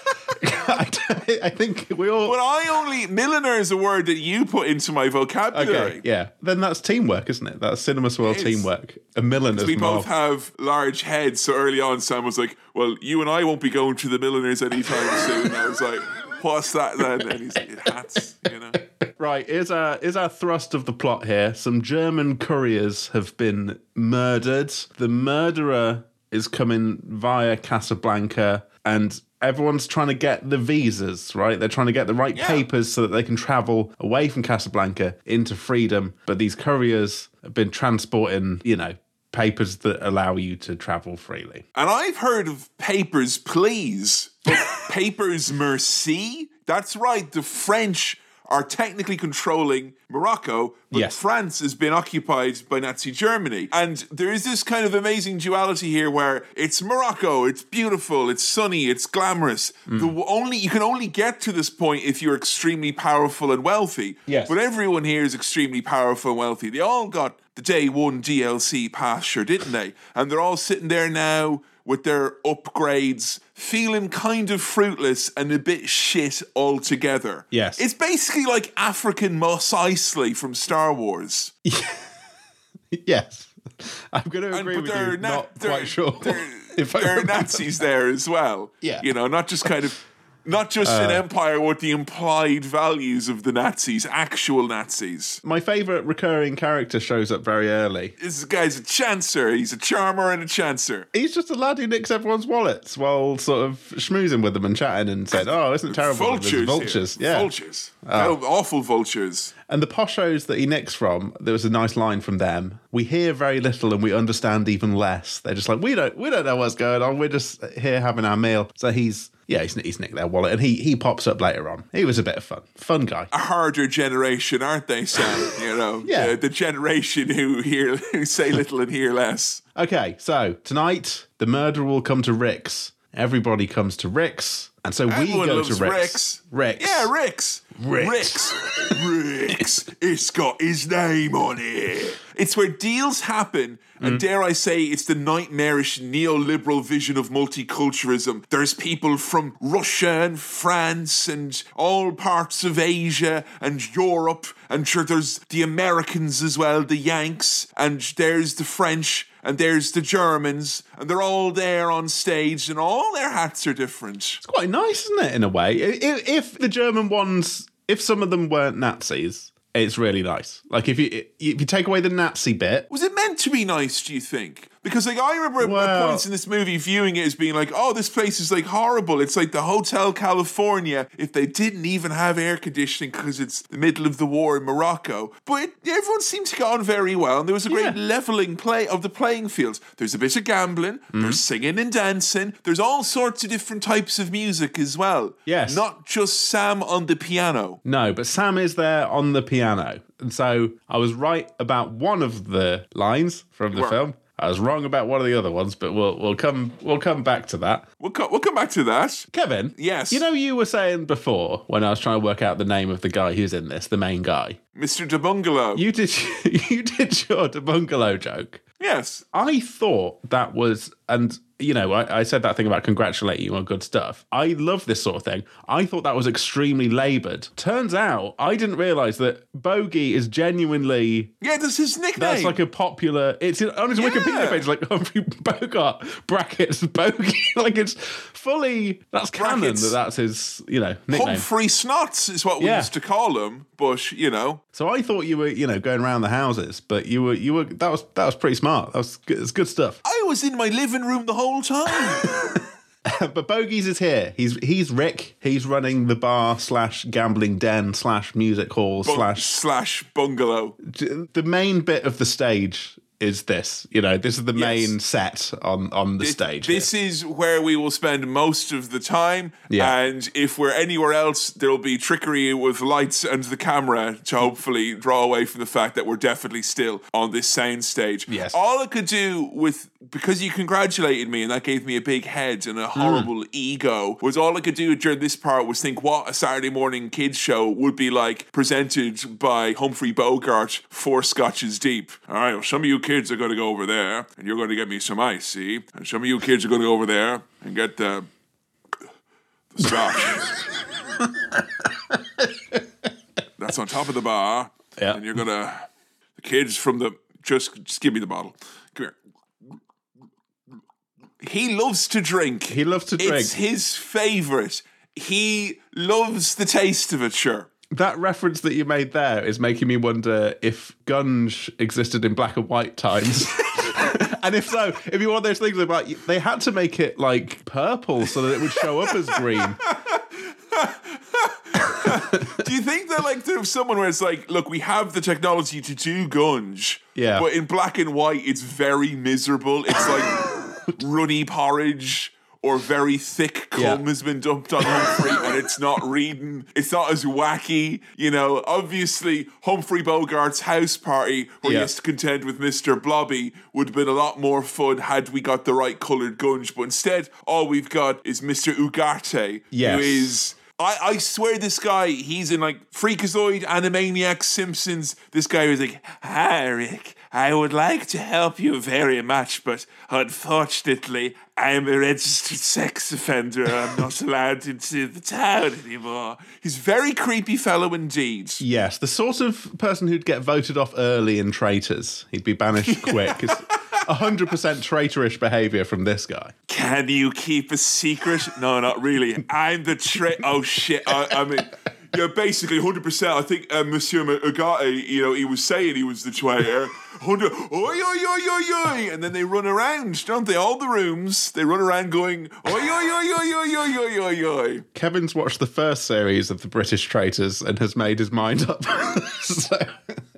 I, I think we all. But I only milliner is a word that you put into my vocabulary. Okay, yeah. Then that's teamwork, isn't it? That's Cinema Swirl teamwork. A milliners We both have large heads, so early on Sam was like, Well, you and I won't be going to the milliners anytime soon. And I was like, What's that then? And he's like, hats, you know. Right, is our here's our thrust of the plot here. Some German couriers have been murdered. The murderer is coming via Casablanca, and everyone's trying to get the visas. Right, they're trying to get the right Yeah. papers so that they can travel away from Casablanca into freedom. But these couriers have been transporting, you know, papers that allow you to travel freely. And I've heard of papers, please, but papers, merci. That's right. The French are technically controlling Morocco, but Yes. France has been occupied by Nazi Germany. And there is this kind of amazing duality here where it's Morocco, it's beautiful, it's sunny, it's glamorous. Mm. The only you can only get to this point if you're extremely powerful and wealthy. Yes. But everyone here is extremely powerful and wealthy. They all got the day one DLC pass, sure, didn't they? And they're all sitting there now with their upgrades, feeling kind of fruitless and a bit shit altogether. Yes. It's basically like African Mos Eisley from Star Wars. yes, I'm going to agree but with you. na- not quite sure There, if I there are. Nazis there as well. Yeah. You know, not just kind of. Not just Uh. an empire with the implied values of the Nazis, actual Nazis. My favourite recurring character shows up very early. This guy's a chancer. He's a charmer and a chancer. He's just a lad who nicks everyone's wallets while sort of schmoozing with them and chatting and said, "Oh, isn't it terrible? Vultures. vultures, here. yeah." Vultures. Oh, awful vultures. And the poshos that he nicks from, there was a nice line from them. We hear very little and we understand even less. They're just like, we don't, we don't know what's going on. We're just here having our meal. So he's, yeah, he's, he's nicked their wallet, and he he pops up later on. He was a bit of fun, fun guy. A harder generation, aren't they, Sam? You know, Yeah. the, the generation who hear who say little and hear less. Okay, so tonight the murder will come to Rick's. Everybody comes to Rick's, and so we Everyone go loves to Rick's. Rick's. Rick's. Yeah, Rick's. Rick's. Rick's. Rick's. It's got his name on it. It's where deals happen. And mm. dare I say, it's the nightmarish neoliberal vision of multiculturalism. There's people from Russia and France and all parts of Asia and Europe, and sure, there's the Americans as well, the Yanks, and there's the French. And there's the Germans, and they're all there on stage, and all their hats are different. It's quite nice, isn't it, in a way? If, if the German ones, if some of them weren't Nazis, it's really nice. Like if you if you take away the Nazi bit, Was it meant to be nice, do you think? Because like I remember at- at points in this movie viewing it as being like, oh, this place is like horrible. It's like the Hotel California if they didn't even have air conditioning because it's the middle of the war in Morocco. But it, everyone seemed to get on very well, and there was a great Yeah. leveling play of the playing fields. There's a bit of gambling, Mm-hmm. there's singing and dancing, there's all sorts of different types of music as well. Yes. Not just Sam on the piano. no, but Sam is there on the piano. And so I was right about one of the lines from the were. film. I was wrong about one of the other ones, but we'll we'll come we'll come back to that. We'll, co- we'll come back to that. Kevin, Yes. you know you were saying before when I was trying to work out the name of the guy who's in this, the main guy. Mr. De Bungalow. You did you did your De bungalow joke. yes. I thought that was, and you know, I, I said that thing about congratulating you on good stuff. I love this sort of thing. I thought that was extremely laboured. Turns out I didn't realise that Bogey is genuinely Yeah, that's his nickname. that's like a popular. It's on his Yeah. Wikipedia page, like Humphrey Bogart brackets Bogey. like it's fully that's canon Brackets. that that's his you know nickname. Humphrey Snots is what we Yeah. used to call him, Bush. you know, So I thought you were you know going around the houses, but you were you were that was that was pretty smart. That was good, it's good stuff. I was in my living room the whole time. but Bogies is here. He's he's Rick. He's running the bar slash gambling den slash music hall slash slash bungalow. the main bit of the stage is this. You know, this is the main set on on the stage. This is where we will spend most of the time. Yeah. And if we're anywhere else, there'll be trickery with lights and the camera to hopefully draw away from the fact that we're definitely still on this sound stage. Yes. All I could do with because you congratulated me and that gave me a big head and a horrible ego was all I could do during this part was think what a Saturday morning kids show would be like presented by Humphrey Bogart four scotches deep. All right, well, some of you kids are going to go over there and you're going to get me some ice, see? And some of you kids are going to go over there and get the, the scotch. That's on top of the bar. Yeah. And you're going to, the kids from the, just, just give me the bottle. Come here. He loves to drink. He loves to drink. It's his favorite. He loves the taste of it, sure. that reference that you made there is making me wonder if Gunge existed in black and white times. and if so, if you want those things about they had to make it like purple so that it would show up as green. Do you think that like there's someone where it's like, look, we have the technology to do gunge, Yeah. but in black and white, it's very miserable. It's like runny porridge. Or very thick cum Yeah. has been dumped on Humphrey, and it's not reading. It's not as wacky, you know. Obviously, Humphrey Bogart's house party, where Yeah. he has to contend with Mister Blobby, would have been a lot more fun had we got the right coloured gunge. But instead, all we've got is Mister Ugarte, Yes. who is I, I swear this guy, he's in like Freakazoid, Animaniacs, Simpsons. This guy was like, Hi, Rick. I would like to help you very much, but unfortunately, I'm a registered sex offender. I'm not allowed into the town anymore. He's a very creepy fellow indeed. Yes, the sort of person who'd get voted off early in traitors. He'd be banished quick. It's 100% traitorish behavior from this guy. Can you keep a secret? No, not really. I'm the tra- Oh shit! I, I mean, yeah, basically, hundred percent. I think uh, Monsieur Ugarte, you know, he was saying he was the traitor. Hundred, oi, oi, oi, oi, oi, and then they run around, don't they? All the rooms, they run around going, oi, oi, oi, oi, oi, oi, oi, oi, oi. Kevin's watched the first series of the British traitors and has made his mind up. so,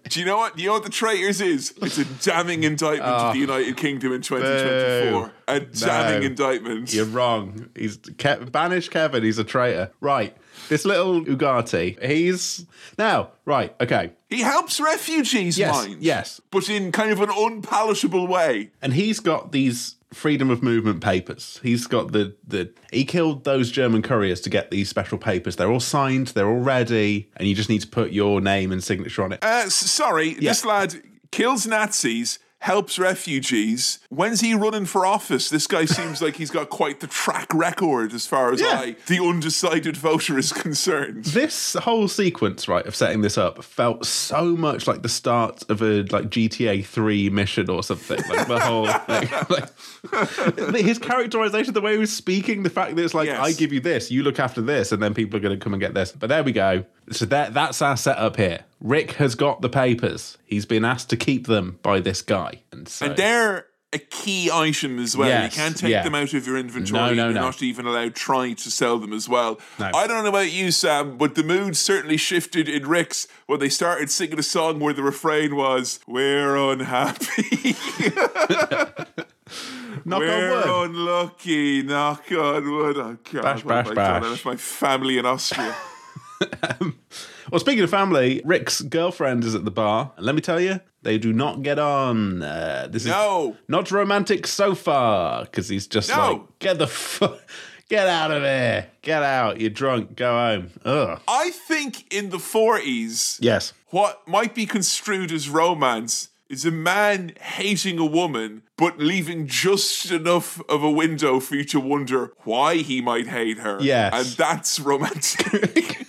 Do you know what? You know what the traitors is? It's a damning indictment of the United Kingdom in 2024. A damning No. indictment. you're wrong. He's Ke- banish Kevin. He's a traitor. Right. This little Ugarte. He's now right. Okay. He helps refugees, Yes, mind. yes. But in kind of an unpalatable way. and he's got these freedom of movement papers. He's got the the he killed those German couriers to get these special papers. They're all signed, they're all ready, and you just need to put your name and signature on it. Uh, sorry, this lad kills Nazis, helps refugees. When's he running for office? This guy seems like he's got quite the track record as far as Yeah. I, the undecided voter, is concerned. This whole sequence, right, of setting this up felt so much like the start of a like GTA 3 mission or something. Like the whole like, like his characterization, the way he was speaking, the fact that it's like Yes. I give you this, you look after this, and then people are gonna come and get this. But there we go. So that that's our setup here. Rick has got the papers. He's been asked to keep them by this guy. And so And they're a key item as well. Yes, you can't take yeah. them out of your inventory. No, no, You're no. not even allowed trying to sell them as well. No. I don't know about you, Sam, but the mood certainly shifted in Rick's when they started singing a song where the refrain was, We're unhappy. knock We're on wood. unlucky. Knock on wood. Oh, God. Bash, oh, what have bash, I bash. That's my family in Austria. Well, speaking of family, Rick's girlfriend is at the bar, and let me tell you, they do not get on. Uh, this No. is not romantic so far because he's just No. like, get the fu- get out of here, get out. You're drunk. Go home. Ugh. I think in the 40s, Yes. what might be construed as romance is a man hating a woman, but leaving just enough of a window for you to wonder why he might hate her. Yes. And that's romantic.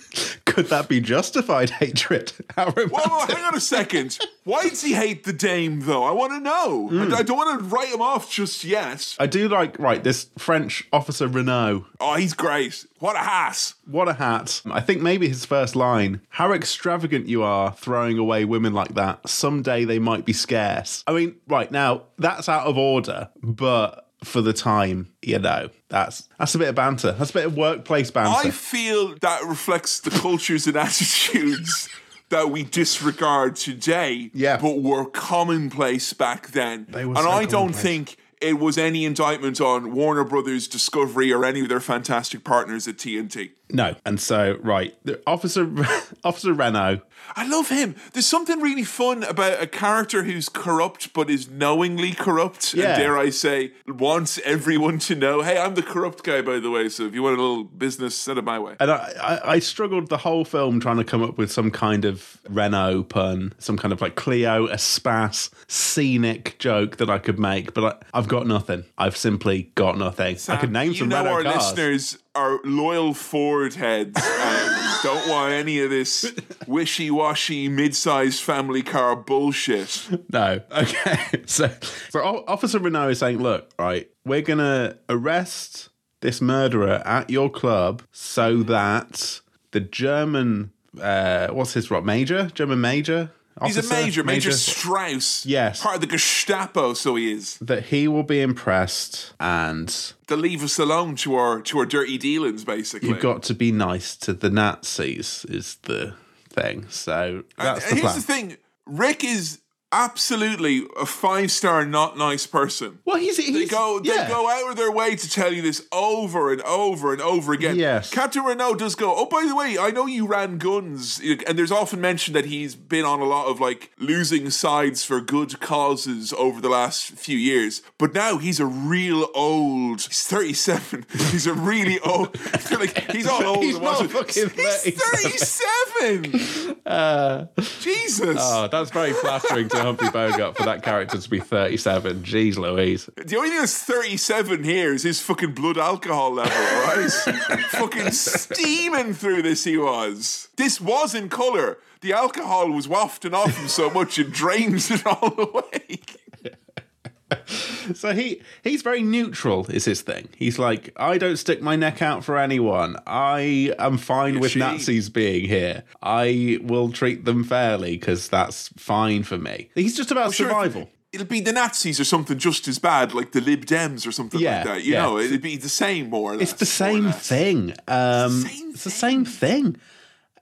Could that be justified hatred? How romantic. Well, well, hang on a second. Why does he hate the dame, though? I want to know. Hmm. I, I don't want to write him off just yet. I do like, right, this French officer Renault. Oh, he's great. What a ass. What a hat. I think maybe his first line How extravagant you are throwing away women like that. Someday they might be scarce. I mean, right now, that's out of order, but for the time, you know, that's that's a bit of banter. That's a bit of workplace banter. I feel that reflects the cultures and attitudes that we disregard today, Yeah. but were commonplace back then. They were and so I don't think it was any indictment on Warner Brothers, Discovery, or any of their fantastic partners at TNT. no. And so, right, the Officer Officer Renault. I love him. There's something really fun about a character who's corrupt but is knowingly corrupt. Yeah. And dare I say, wants everyone to know, hey, I'm the corrupt guy, by the way. So if you want a little business, send it my way. And I, I, I struggled the whole film trying to come up with some kind of Renault pun, some kind of like Clio, Espace, scenic joke that I could make, but I, I've got nothing. I've simply got nothing. I could name some Renault our cars. listeners are loyal Ford heads and don't want any of this wishy-washy mid-sized family car bullshit. No. Okay. So, so Officer Renault is saying, look, right, we're going to arrest this murderer at your club so that the German, uh, what's his what, major? German major? He's a Officer? major, Major Strauss. Yes. Part of the Gestapo, so he is. That he will be impressed and To leave us alone to our to our dirty dealings, basically. you've got to be nice to the Nazis, is the thing. So that's the And plan. here's the thing: Rick is absolutely a five-star, not nice person. well, he's, he's They go, yeah. they go out of their way to tell you this over and over and over again. Yes. Captain Renault does go. Oh, by the way, I know you ran guns, and there's often mentioned that he's been on a lot of like losing sides for good causes over the last few years. But now he's a real old. He's 37. he's a really old. like he's all old. He's not fucking He's 37. Uh, Jesus. Oh, that's very flattering to Humphrey Bogart for that character to be 37. Jeez Louise. The only thing that's 37 here is his fucking blood alcohol level, right? fucking steaming through this he was. This was in colour. The alcohol was wafting off him so much it drains it all away. So he he's very neutral is his thing. He's like, I don't stick my neck out for anyone. I am fine with Nazis being here. I will treat them fairly because that's fine for me. He's just about Sure, survival. It'll be the Nazis or something just as bad, like the Lib Dems or something Yeah, like that. You yeah. know, it'd be the same more or less. It's the same thing. Um, same it's the same thing.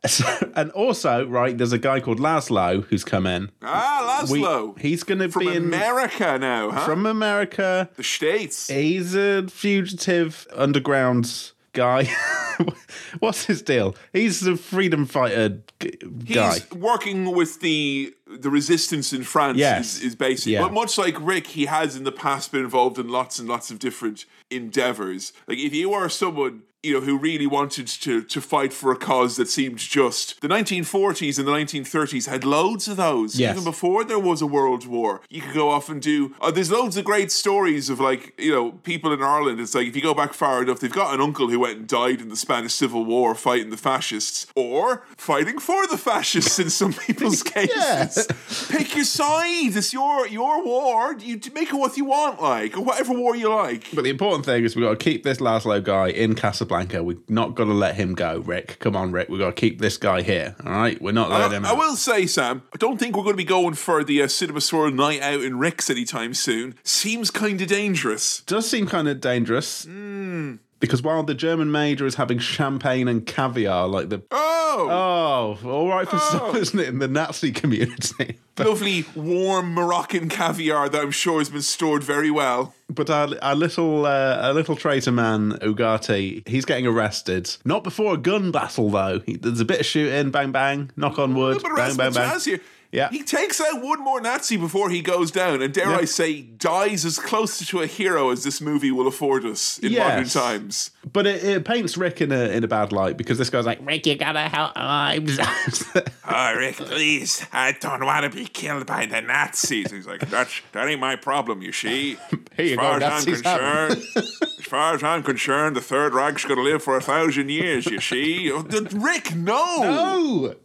So- and also, right, there's a guy called Laszlo who's come in. Ah, We- Laszlo. he's going to be in America now, huh? from America. the States. He's a fugitive underground guy. What's his deal? He's a freedom fighter g- guy. He's working with the the resistance in France Yes. is, is basically Yeah. but much like Rick, he has in the past been involved in lots and lots of different endeavors. Like if you are someone you know who really wanted to to fight for a cause that seemed just, the 1940s and the 1930s had loads of those. Yes. Even before there was a world war, you could go off and do. Oh, there's loads of great stories of like you know people in Ireland. It's like if you go back far enough, they've got an uncle who went and died in the Spanish Civil War fighting the fascists or fighting for the fascists in some people's cases. Pick your side. It's your your war. You make it what you want, like or whatever war you like. But the important thing is we've got to keep this Laszlo guy in Casablanca. We've not got to let him go, Rick. Come on, Rick. We've got to keep this guy here. All right? We're not letting him I, I out. will say, Sam, I don't think we're going to be going for the uh, Cinema Swirl night out in Rick's anytime soon. Seems kind of dangerous. does seem kind of dangerous. Because while the German major is having champagne and caviar, like the. Oh, Oh, all right for some, isn't it, in the Nazi community? lovely warm Moroccan caviar that I'm sure has been stored very well. But our, our little uh, our little traitor man Ugarte, he's getting arrested. Not before a gun battle though. He, there's a bit of shooting, bang bang, knock on wood, bang bang bang. here. Yeah. He takes out one more Nazi before he goes down, and dare Yeah. I say, dies as close to a hero as this movie will afford us in modern times. But it, it paints Rick in a in a bad light because this guy's like, Rick, you gotta help lives. Oh, ah, Rick, please, I don't want to be killed by the Nazis. He's like, that, that ain't my problem, you see. Here you as far go, as I'm Nazis 'em." concerned, as far as I'm concerned, the Third Reich's going to live for a thousand years, you see. Oh, Rick, no! oh,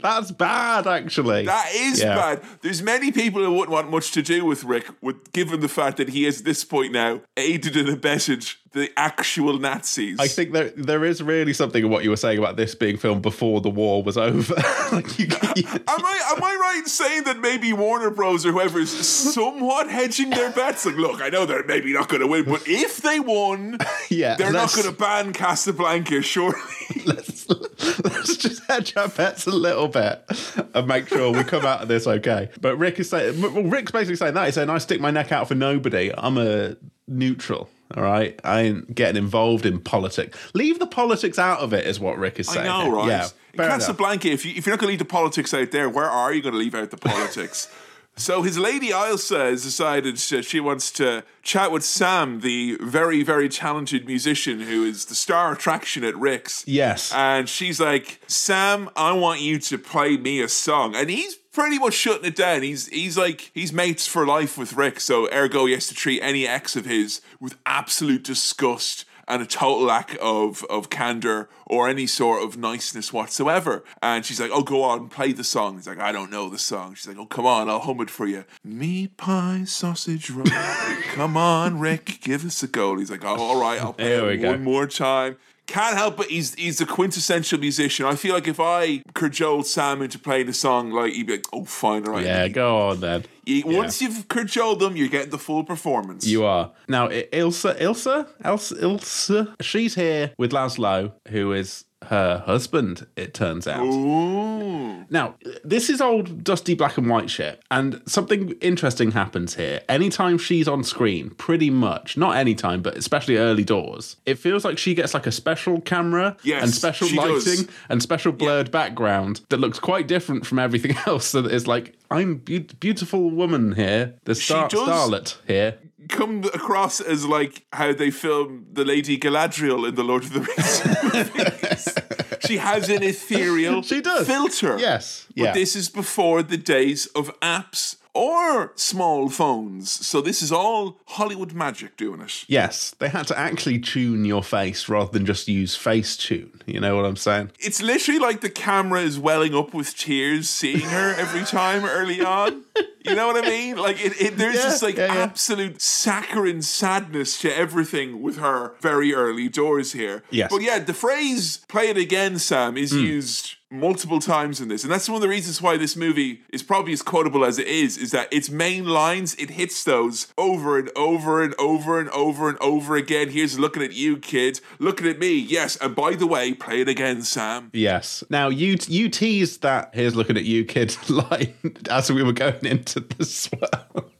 that's bad, actually. That is Yeah. bad. There's many people who wouldn't want much to do with Rick, with given the fact that he is at this point now aided and abetted the actual Nazis. I think there there is really something in what you were saying about this being filmed before the war was over. like you, you- Am I am I right in saying that maybe Warner Bros or whoever is somewhat hedging their bets? Like, look, I know they're maybe not going to win, but if they won, yeah, they're not going to ban Casablanca, surely. let's, let's just hedge our bets a little bit and make sure we come out of this okay. But Rick is saying, well, Rick's basically saying that. He's saying, I stick my neck out for nobody. I'm a neutral. All right. I ain't getting involved in politics. Leave the politics out of it, is what Rick is saying. I know, right? Yeah. in fair enough. Casablanca, if, you, if you're not going to leave the politics out there, where are you going to leave out the politics? so his lady Ailsa has decided she wants to chat with Sam, the very, very talented musician who is the star attraction at Rick's. Yes. And she's like, Sam, I want you to play me a song. And he's pretty much shutting it down. He's he's like he's mates for life with Rick, so ergo he has to treat any ex of his with absolute disgust and a total lack of of candor or any sort of niceness whatsoever. And she's like, "Oh, go on, play the song." He's like, "I don't know the song." She's like, "Oh, come on, I'll hum it for you." Meat pie, sausage roll. come on, Rick, give us a go. He's like, "Oh, all right, I'll play There it go. one more time." Can't help but he's he's a quintessential musician. I feel like if I cajoled Sam into playing a song, like he'd be like, "Oh, fine, all right." yeah, go on then. You- once you've cajoled them, you're getting the full performance. You are. Now, Ilsa, Ilsa, Ilsa, Ilsa, she's here with Laszlo, who is her husband, it turns out. Ooh. Now, this is old dusty black and white shit, and something interesting happens here. Anytime she's on screen, pretty much, not anytime, but especially early doors, it feels like she gets like a special camera Yes, and special lighting does. and special blurred background that looks quite different from everything else. So that it's like, I'm be- beautiful woman here, the star- starlet here. Come across as like how they film the Lady Galadriel in the Lord of the Rings. she has an ethereal She does. filter. Yes. But Yeah. this is before the days of apps or small phones. So this is all Hollywood magic doing it. Yes, they had to actually tune your face rather than just use face tune. You know what I'm saying? It's literally like the camera is welling up with tears seeing her every time early on. You know what I mean? Like it, it there's Yeah, this like yeah, yeah. absolute saccharine sadness to everything with her very early doors here. Yes. But yeah, the phrase "play it again, Sam" is hmm. used multiple times in this, and that's one of the reasons why this movie is probably as quotable as it is. Is that its main lines it hits those over and over and over and over and over again. Here's looking at you, kid. Looking at me. Yes, and by the way, play it again, Sam. Yes. Now you you teased that. Here's looking at you, kid. Line as we were going into the swell,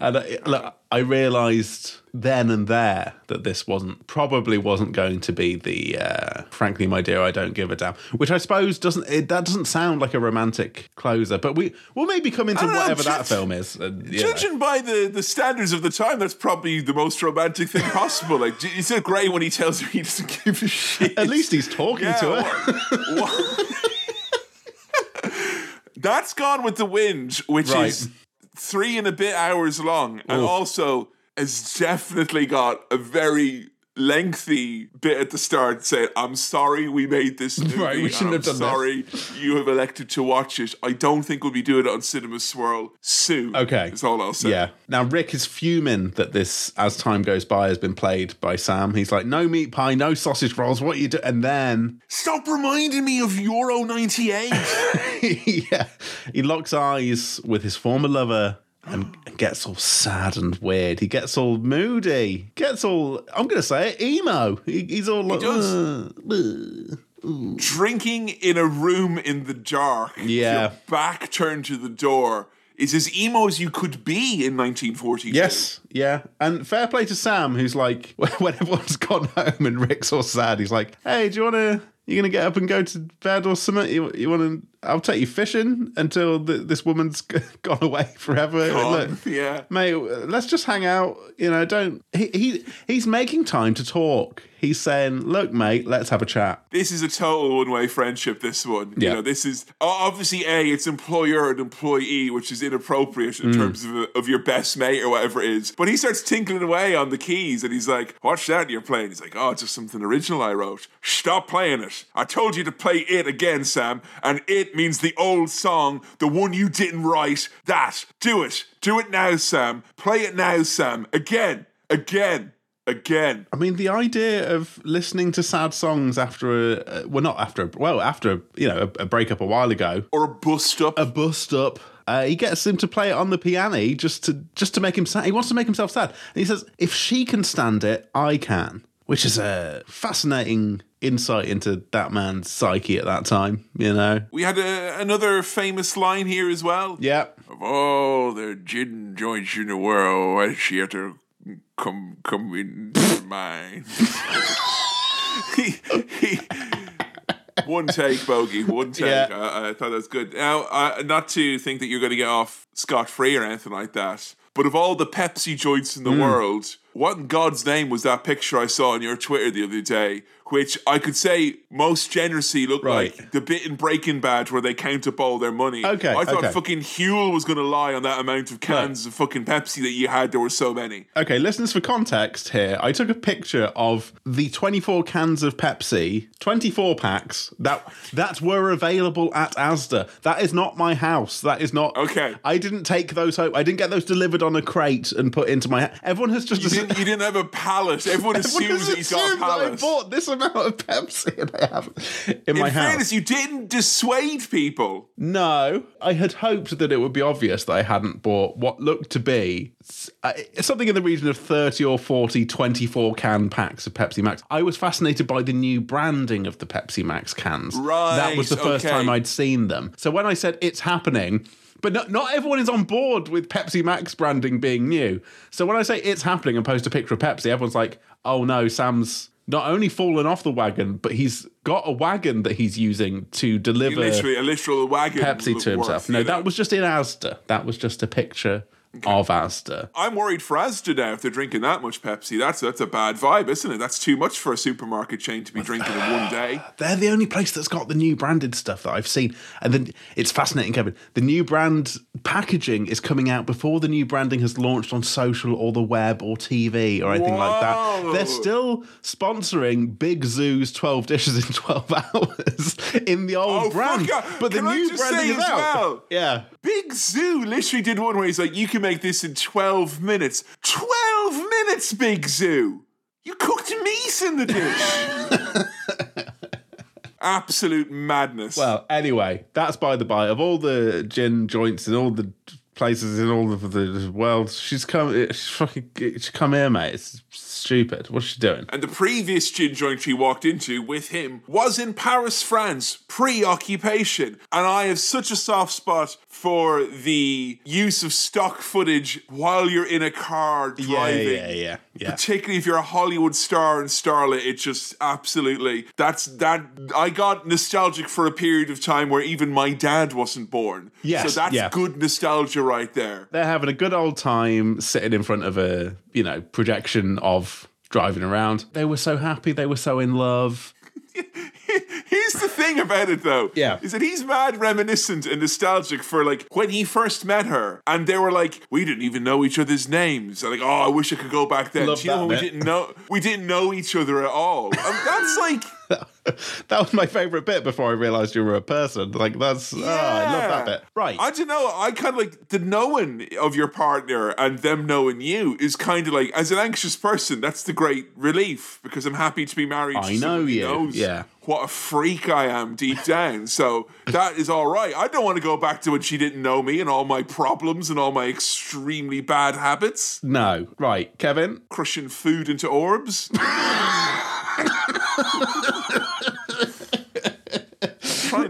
and I, look, I realised then and there that this wasn't probably wasn't going to be the uh, frankly, my dear, I don't give a damn. Which I suppose doesn't it, that doesn't sound like a romantic closer, but we we'll maybe come into don't know, whatever that film is. And, you know. Judging by the, the standards of the time, that's probably the most romantic thing possible. Like, is it great when he tells her he doesn't give a shit? At least he's talking Yeah, to her. what- what- That's Gone with the Wind, which Right. is three and a bit hours long, and also has definitely got a very lengthy bit at the start saying, I'm sorry we made this movie. Right, we shouldn't I'm have done this." sorry you have elected to watch it. I don't think we'll be doing it on Cinema Swirl soon. Okay. That's all I'll say. Yeah. Now Rick is fuming that this, as time goes by, has been played by Sam. He's like, "No meat pie, no sausage rolls. What you do?" And then, Stop reminding me of Euro 98. yeah, he locks eyes with his former lover and gets all sad and weird. He gets all moody. Gets all, I'm going to say it, emo. He, he's all like, does. "Uh, uh." Drinking in a room in the dark. Yeah. Your back turned to the door is as emo as you could be in 1942. Yes, yeah. And fair play to Sam, who's like, when everyone's gone home and Rick's all sad, he's like, hey, do you want to, you going to get up and go to bed or something? You, you want to, I'll take you fishing until the, this woman's gone away forever. Gone, Look, yeah. mate, let's just hang out. You know, don't. He, he he's making time to talk. He's saying, "Look, mate, let's have a chat." This is a total one-way friendship. This one, Yeah. you know, this is obviously a it's employer and employee, which is inappropriate Mm. in terms of, of your best mate or whatever it is. But he starts tinkling away on the keys, and he's like, "Watch that you're playing?" He's like, "Oh, it's just something original I wrote." Stop playing it. I told you to play it again, Sam, and it means the old song, the one you didn't write. That. Do it. Do it now, Sam. Play it now, Sam. Again. Again. Again. I mean, the idea of listening to sad songs after a uh, well, not after a, well, after a, you know a, a breakup a while ago, Or a bust up. a bust up. Uh, he gets him to play it on the piano just to just to make him sad. He wants to make himself sad, and he says, "If she can stand it, I can," which is a fascinating insight into that man's psyche at that time. You know? We had a, another famous line here as well. Yeah. Of all the gin joints in the world, why did she have to come come into mine? he, he, one take, bogey. One take. Yeah. I, I thought that was good. Now, uh, not to think that you're going to get off scot free or anything like that, but of all the Pepsi joints in the world, what in God's name was that picture I saw on your Twitter the other day? Which I could say most generously looked Right. like the bit in Breaking Bad where they count up all their money. Okay, I thought okay. fucking Huel was going to lie on that amount of cans of fucking Pepsi that you had. There were so many. Okay, listeners, for context here, I took a picture of the 24 cans of Pepsi, 24 packs that that were available at Asda. That is not my house. That is not. Okay. I didn't take those home. I didn't get those delivered on a crate and put into my. Everyone has just. You didn't, you didn't have a palace. Everyone assumes that he's got a that I bought this amount of Pepsi and I have in my In house. fairness, you didn't dissuade people. No, I had hoped that it would be obvious that I hadn't bought what looked to be uh, something in the region of 30 or 40 24 can packs of Pepsi Max. I was fascinated by the new branding of the Pepsi Max cans. Right. That was the first okay. time I'd seen them. So when I said it's happening, but not, not everyone is on board with Pepsi Max branding being new. So when I say it's happening and post a picture of Pepsi, everyone's like, oh no, Sam's not only fallen off the wagon, but he's got a wagon that he's using to deliver. Literally, a literal wagon. Pepsi to worth, himself. No, you know. that was just in Asda. That was just a picture of Asda. I'm worried for Asda now if they're drinking that much Pepsi. That's that's a bad vibe, isn't it? That's too much for a supermarket chain to be drinking in one day. They're the only place that's got the new branded stuff that I've seen. And then it's fascinating, Kevin. The new brand packaging is coming out before the new branding has launched on social or the web or TV or anything like that. They're still sponsoring Big Zuu's 12 dishes in 12 hours in the old Oh, brand. But the Can new branding is out. well? Yeah. Big Zuu literally did one where he's like, you can make this in 12 minutes. 12 minutes, Big Zuu! You cooked meat in the dish! Absolute madness. Well, anyway, that's by the by. Of all the gin joints and all the places in all of the world, she's come. She's fucking. She's come here, mate. It's stupid. What's she doing? and the previous gin joint she walked into with him was in Paris, France, pre-occupation. And I have such a soft spot for the use of stock footage while you're in a car driving. yeah, yeah, yeah. particularly if you're a Hollywood star and starlet, it just absolutely that's that. I got nostalgic for a period of time where even my dad wasn't born. Yes, so that's yeah. good nostalgia right there. They're having a good old time sitting in front of a you know projection of driving around. They were so happy. They were so in love. Here's the thing about it though. Yeah. Is that he's mad reminiscent and nostalgic for like when he first met her and they were like, we didn't even know each other's names. And like, oh, I wish I could go back then. Love Do you know that when we didn't know we didn't know each other at all. And that's like that was my favorite bit before I realized you were a person. Like that's oh, I love that bit. Right. I don't know. I kind of like the knowing of your partner and them knowing you is kind of like, as an anxious person, that's the great relief because I'm happy to be married. I to know you, Knows yeah. What a freak I am deep down. So that is all right. I don't want to go back to when she didn't know me and all my problems and all my extremely bad habits, no. Right, Kevin. crushing food into orbs.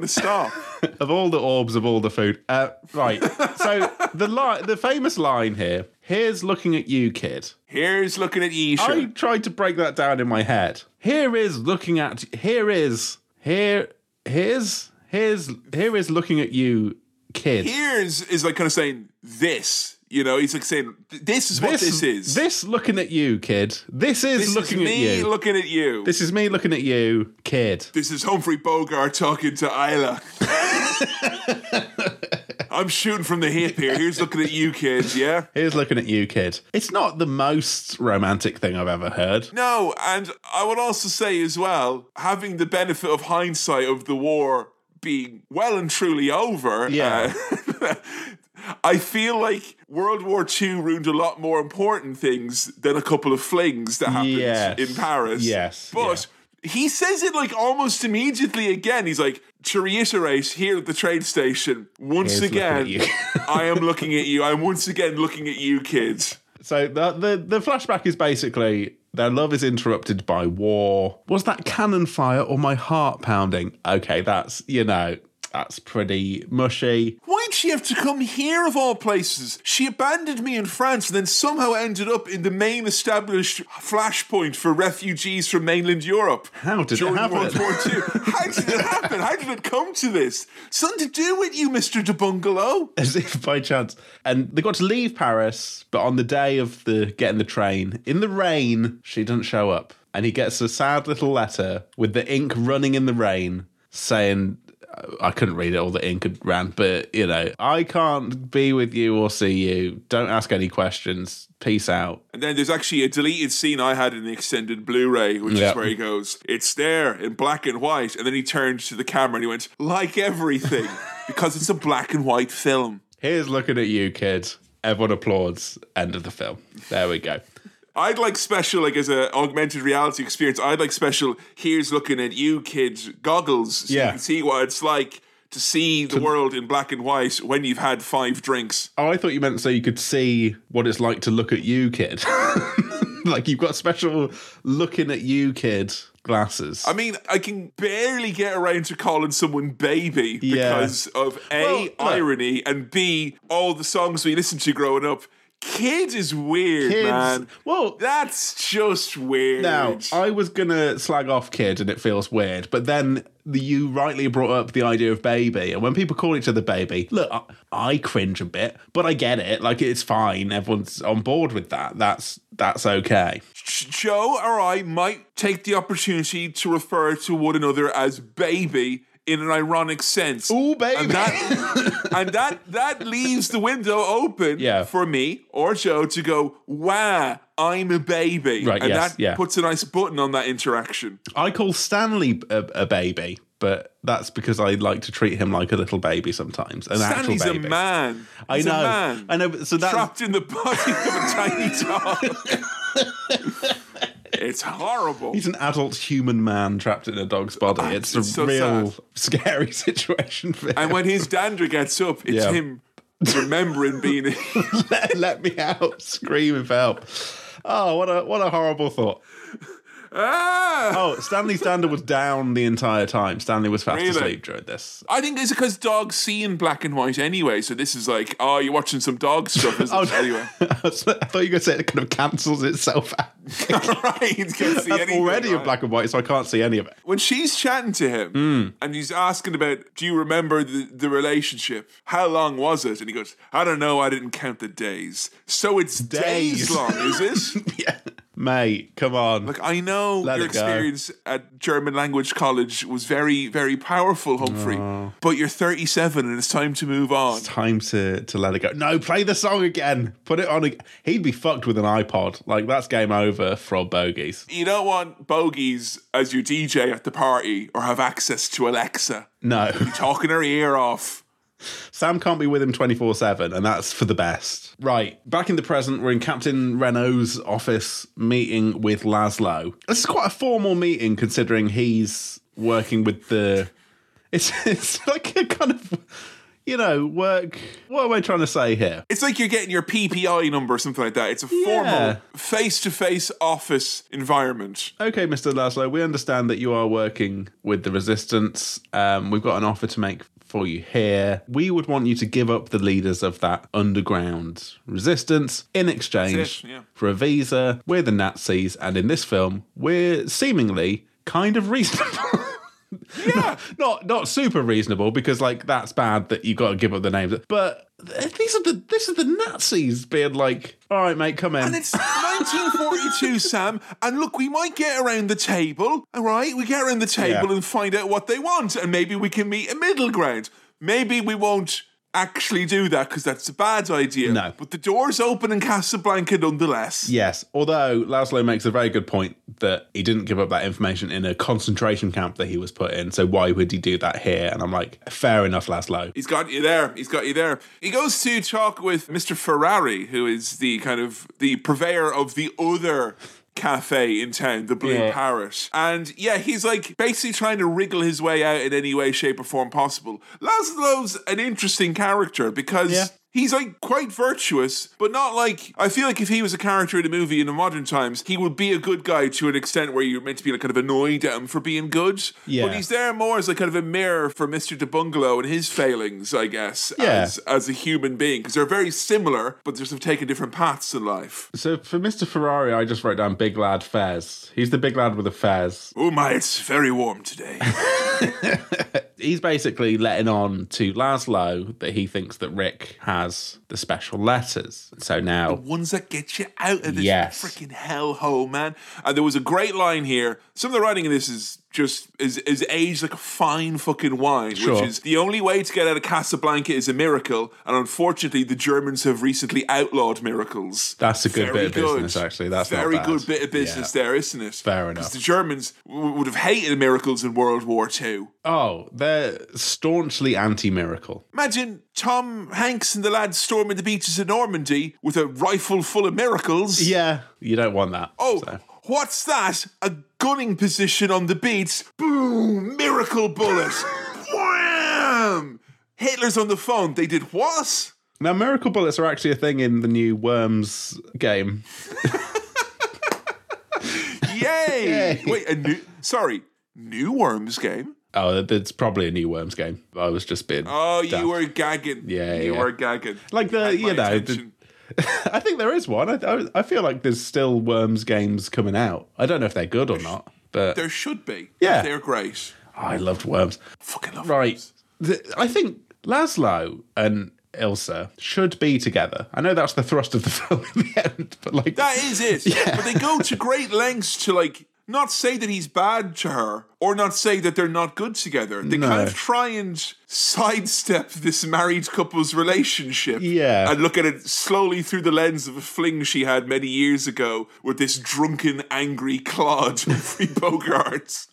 To stop. of all the orbs of all the food. Uh, right. So the li- the famous line here. Here's looking at you, kid. Here's looking at Yesha. I tried to break that down in my head. Here is looking at. Here is here. Here's Here's here is looking at you, kid. Here's is like kind of saying this. You know, he's like saying, "This is what this is. This looking at you, kid. This is This looking is at me you. looking at you. this is me looking at you, kid. This is Humphrey Bogart talking to Isla. I'm shooting from the hip here. Here's looking at you, kids. Yeah. Here's looking at you, kid. It's not the most romantic thing I've ever heard. No, and I would also say as well, having the benefit of hindsight of the war being well and truly over. Yeah. uh, I feel like World War II ruined a lot more important things than a couple of flings that happened Yes. in Paris. Yes, But he says it like almost immediately again. He's like, to reiterate here at the train station, once Here's again. I am looking at you. I'm once again looking at you, kids. So the, the the flashback is basically their love is interrupted by war. Was that cannon fire or my heart pounding? Okay, that's you know that's pretty mushy. Why'd she have to come here of all places? She abandoned me in France and then somehow ended up in the main established flashpoint for refugees from mainland Europe. How did it happen? World War II. How did it happen? How did it come to this? Something to do with you, Mr. de Bungalow. As if by chance. And they got to leave Paris, but on the day of the getting the train, in the rain, she doesn't show up. And he gets a sad little letter with the ink running in the rain saying, I couldn't read it, all the ink had ran, but you know, I can't be with you or see you. Don't ask any questions. Peace out. And then there's actually a deleted scene I had in the extended Blu-ray, which Yeah. is where he goes, "It's there in black and white," and then he turned to the camera and he went, "Like everything, because it's a black and white film." Here's looking at you, kid. Everyone applauds. End of the film. There we go. I'd like special, like as a augmented reality experience. I'd like special. Here's looking at you, kids, goggles, so Yeah. you can see what it's like to see the world in black and white when you've had five drinks. Oh, I thought you meant so you could see what it's like to look at you, kid. like you've got special looking at you, kid glasses. I mean, I can barely get around to calling someone baby Yeah. because of a Well, irony and b all the songs we listened to growing up. Kid is weird, Kids- man. well- that's just weird. Now, I was gonna slag off kid, and it feels weird, but then the, you rightly brought up the idea of baby, and when people call each other baby, look, I, I cringe a bit, but I get it. Like it's fine. Everyone's on board with that. That's that's okay. Joe or I might take the opportunity to refer to one another as baby in an ironic sense. Ooh, baby. And that and that that leaves the window open Yeah. for me or Joe to go, wow, I'm a baby. Right, And yes, that yeah. puts a nice button on that interaction. I call Stanley a, a baby, but that's because I like to treat him like a little baby sometimes. An Stanley's actual a baby. man. I He's know. a man. I know. So that's Trapped in the body of a tiny dog. it's horrible. He's an adult human man trapped in a dog's body. Ah, it's, it's a so real scary situation for him. and when his dander gets up, it's Yeah. him remembering being let, let me out, screaming for help. Oh, what a what a horrible thought. Ah. Oh, Stanley Stander was down the entire time. Stanley was fast Really? asleep during this. I think it's because dogs see in black and white anyway. So this is like, oh, you're watching some dog stuff, isn't Oh, it? Anyway, I thought you were going to say it kind of cancels itself out. right? Can't see That's anything, already in black and white, so I can't see any of it. When she's chatting to him Hmm. and he's asking about, do you remember the, the relationship? How long was it? And he goes, I don't know. I didn't count the days. So it's days, Days. long, is it? Yeah. Mate, come on. Like I know Let your it go. experience at German language college was very, very powerful, Humphrey. But you're 37 and it's time to move on. It's time to, to let it go. No, play the song again. Put it on. Ag- He'd be fucked with an iPod. Like, that's game over for bogies. You don't want bogies as your DJ at the party or have access to Alexa No. talking her ear off. Sam can't be with him 24 7, and that's for the best. Right, back in the present, we're in Captain Renault's office meeting with Laszlo. This is quite a formal meeting considering he's working with the. It's, it's like a kind of, you know, work. What am I trying to say here? It's like you're getting your PPI number or something like that. It's a Yeah. formal face to face office environment. Okay, Mr. Laszlo, we understand that you are working with the resistance. Um, we've got an offer to make for you here. We would want you to give up the leaders of that underground resistance in exchange it, yeah. for a visa. We're the Nazis, and in this film, we're seemingly kind of reasonable. Yeah. not not super reasonable because like that's bad that you got to give up the names. But these are the this is the Nazis being like, all right, mate, come in. And it's 1942, Sam. And look, we might get around the table, all right? We get around the table Yeah. and find out what they want, and maybe we can meet a middle ground. Maybe we won't actually do that because that's a bad idea. No. But the door's open in Casablanca nonetheless. Yes, although Laszlo makes a very good point that he didn't give up that information in a concentration camp that he was put in. So why would he do that here? And I'm like, fair enough, Laszlo. He's got you there. He's got you there. He goes to talk with Mr. Ferrari, who is the kind of the purveyor of the other cafe in town, the Blue Yeah. Parrot. And yeah, he's like basically trying to wriggle his way out in any way, shape, or form possible. Laszlo's an interesting character because Yeah. He's like quite virtuous, but not like I feel like if he was a character in a movie in the modern times, he would be a good guy to an extent where you're meant to be like kind of annoyed at him for being good. Yeah. But he's there more as like kind of a mirror for Mr. De Bungalow and his failings, I guess, Yeah. as as a human being. Because they're very similar, but they're sort of taking different paths in life. So for Mr. Ferrari, I just wrote down Big Lad Fez. He's the big lad with the fez. Oh my, it's very warm today. He's basically letting on to Laszlo that he thinks that Rick has the special letters. So now, The Ones that get you out of this Yes. freaking hellhole, man. And there was a great line here. Some of the writing in this is just is is aged like a fine fucking wine, Sure. which is the only way to get out of Casablanca is a miracle. And unfortunately, the Germans have recently outlawed miracles. That's a good Very bit of business, actually. That's not very good bit of business Yeah. there, isn't it? Fair enough. The Germans w- would have hated miracles in World War II. oh, they're staunchly anti miracle. Imagine Tom Hanks and the lads storming the beaches of Normandy with a rifle full of miracles. Yeah, you don't want that. Oh, so. what's that? A gunning position on the beats. Boom! Miracle bullet. Wham! Hitler's on the phone. They did what? Now, miracle bullets are actually a thing in the new Worms game. Yay! Wait, a new. Sorry, new Worms game. Oh, it's probably a new Worms game. I was just being. Oh, you were gagging. Yeah, you yeah. were gagging. Like the- Had you know, the-. I think there is one. I, I, I feel like there's still Worms games coming out. I don't know if they're good or not, but there should be. Yeah. they're great. I loved Worms. Fucking love Right. Worms. The- I think Laszlo and Ilsa should be together. I know that's the thrust of the film in the end, but like That is it. Yeah. But they go to great lengths to like not say that he's bad to her or not say that they're not good together. They No. kind of try and sidestep this married couple's relationship. Yeah. And look at it slowly through the lens of a fling she had many years ago with this drunken, angry Claude Humphrey Bogart.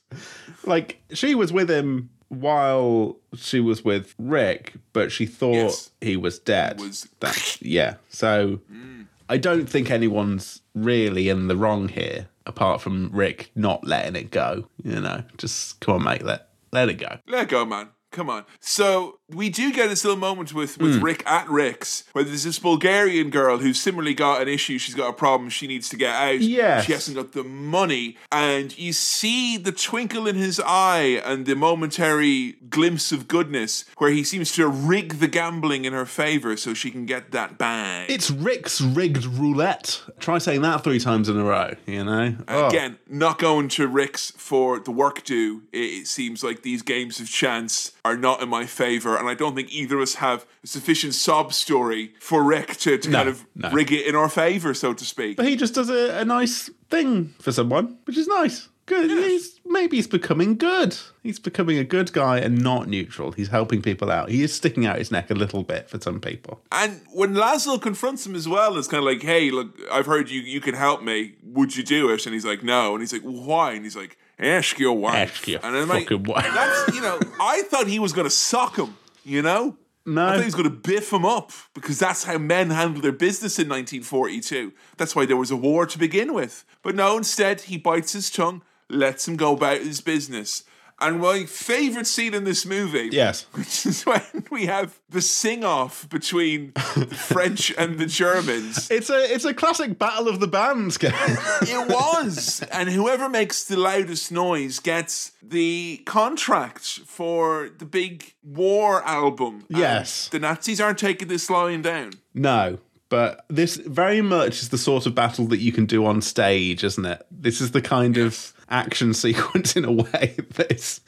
like she was with him while she was with Rick, but she thought Yes. he was dead. Was- That- yeah. So mm. I don't think anyone's really in the wrong here, apart from Rick not letting it go. You know, just come on, mate, let let it go. Let go, man. Come on. So we do get this little moment with, with Hmm. Rick at Rick's, where there's this Bulgarian girl who's similarly got an issue. She's got a problem. She needs to get out. Yes. She hasn't got the money. And you see the twinkle in his eye and the momentary glimpse of goodness where he seems to rig the gambling in her favor so she can get that bag. It's Rick's rigged roulette. Try saying that three times in a row. You know. Oh. Again, not going to Rick's for the work due. It, it seems like these games of chance are not in my favor, and I don't think either of us have a sufficient sob story for Rick to, to No, kind of no. rig it in our favor, so to speak. But he just does a, a nice thing for someone, which is nice. Good. He's maybe he's becoming good. He's becoming a good guy and not neutral. He's helping people out. He is sticking out his neck a little bit for some people. And when Laszlo confronts him as well, it's kind of like, "Hey, look, I've heard you. You can help me. Would you do it?" And he's like, "No." And he's like, "Why?" And he's like, "Ask your wife." Ask your and I'm like, fucking wife. That's you know, I thought he was going to sock him. You know. No. I think he's going to biff him up because that's how men handled their business in 1942. That's why there was a war to begin with. But no, instead, he bites his tongue, lets him go about his business. And my favorite scene in this movie Yes. which is when we have the sing off between the French and the Germans. It's a it's a classic battle of the bands game. It was. And whoever makes the loudest noise gets the contract for the big war album. And Yes. the Nazis aren't taking this lying down. no. But this very much is the sort of battle that you can do on stage, isn't it? This is the kind of action sequence in a way that is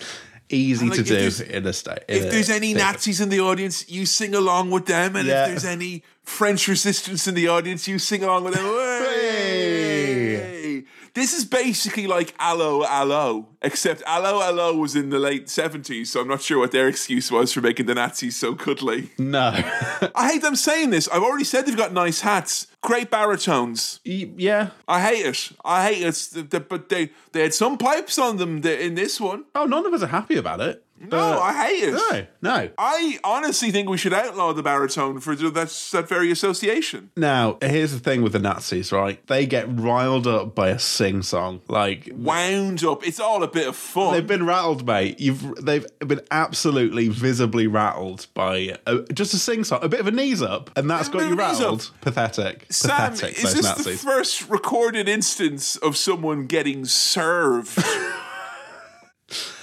easy like, to do in a state. If there's any Nazis in the audience, you sing along with them, and Yeah. if there's any French resistance in the audience, you sing along with them. This is basically like Allo Allo, except Allo Allo was in the late 70s, so I'm not sure what their excuse was for making the Nazis so cuddly. no, I hate them saying this. I've already said they've got nice hats, great baritones. Yeah. I hate it. I hate it. But they they had some pipes on them in this one. Oh, none of us are happy about it. No, uh, I hate it. no, no. I honestly think we should outlaw the baritone for th- that, that very association. Now, here's the thing with the Nazis, right? They get riled up by a sing song. Like Wound up. It's all a bit of fun. they've been rattled, mate. You've they've been absolutely visibly rattled by a, just a sing song, a bit of a knees up, and that's got you of a knees rattled. Pathetic, Sam, pathetic. is Those this Nazis. the first recorded instance of someone getting served?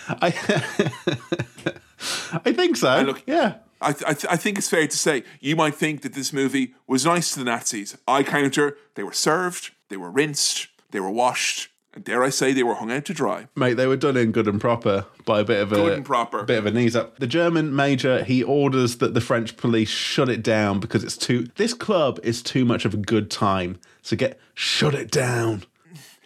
I, I think so. look- yeah. I, th- I, th- I think it's fair to say you might think that this movie was nice to the Nazis. I counter, they were served, they were rinsed, they were washed, and dare I say, they were hung out to dry. Mate, they were done in good and proper by a bit of a Good and proper. bit of a knees up. The German major he orders that the French police shut it down because it's too. This club is too much of a good time. So get shut it down.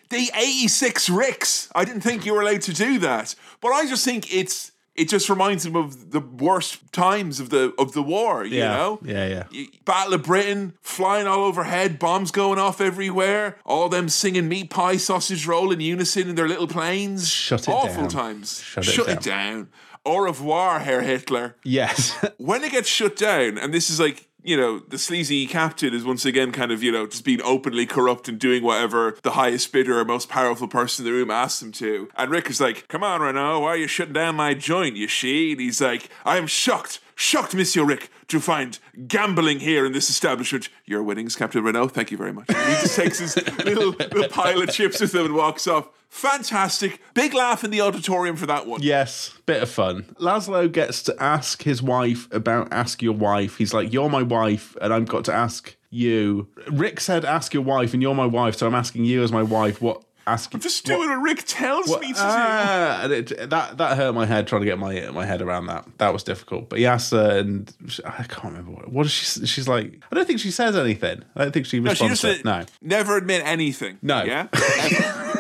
The 86 Ricks. I didn't think you were allowed to do that. But I just think it's it just reminds him of the worst times of the of the war, you Yeah. know? Yeah, yeah. Battle of Britain, flying all overhead, bombs going off everywhere, all them singing meat pie, sausage roll in unison in their little planes. Shut it Awful down. times. Shut it it down. Au revoir, Herr Hitler. Yes. When it gets shut down, and this is like, you know, the sleazy captain is once again kind of, you know, just being openly corrupt and doing whatever the highest bidder or most powerful person in the room asks him to. And Rick is like, come on, Renault, why are you shutting down my joint, you she? And he's like, I am shocked, shocked, Monsieur Rick, to find gambling here in this establishment. Your winnings, Captain Renault. Thank you very much. And he just takes his little, little pile of chips with him and walks off. Fantastic. Big laugh in the auditorium for that one. yes. Bit of fun. Laszlo gets to ask his wife about ask your wife. He's like, You're my wife, and I've got to ask you. Rick said ask your wife, and you're my wife, so I'm asking you as my wife what ask Just doing what Rick tells me to do. Ah, and it, that that hurt my head trying to get my my head around that. That was difficult. But he asks her, and she, I can't remember what. What does she? She's like, I don't think she says anything. I don't think she No, she responds. just no, never admit anything. No. Yeah?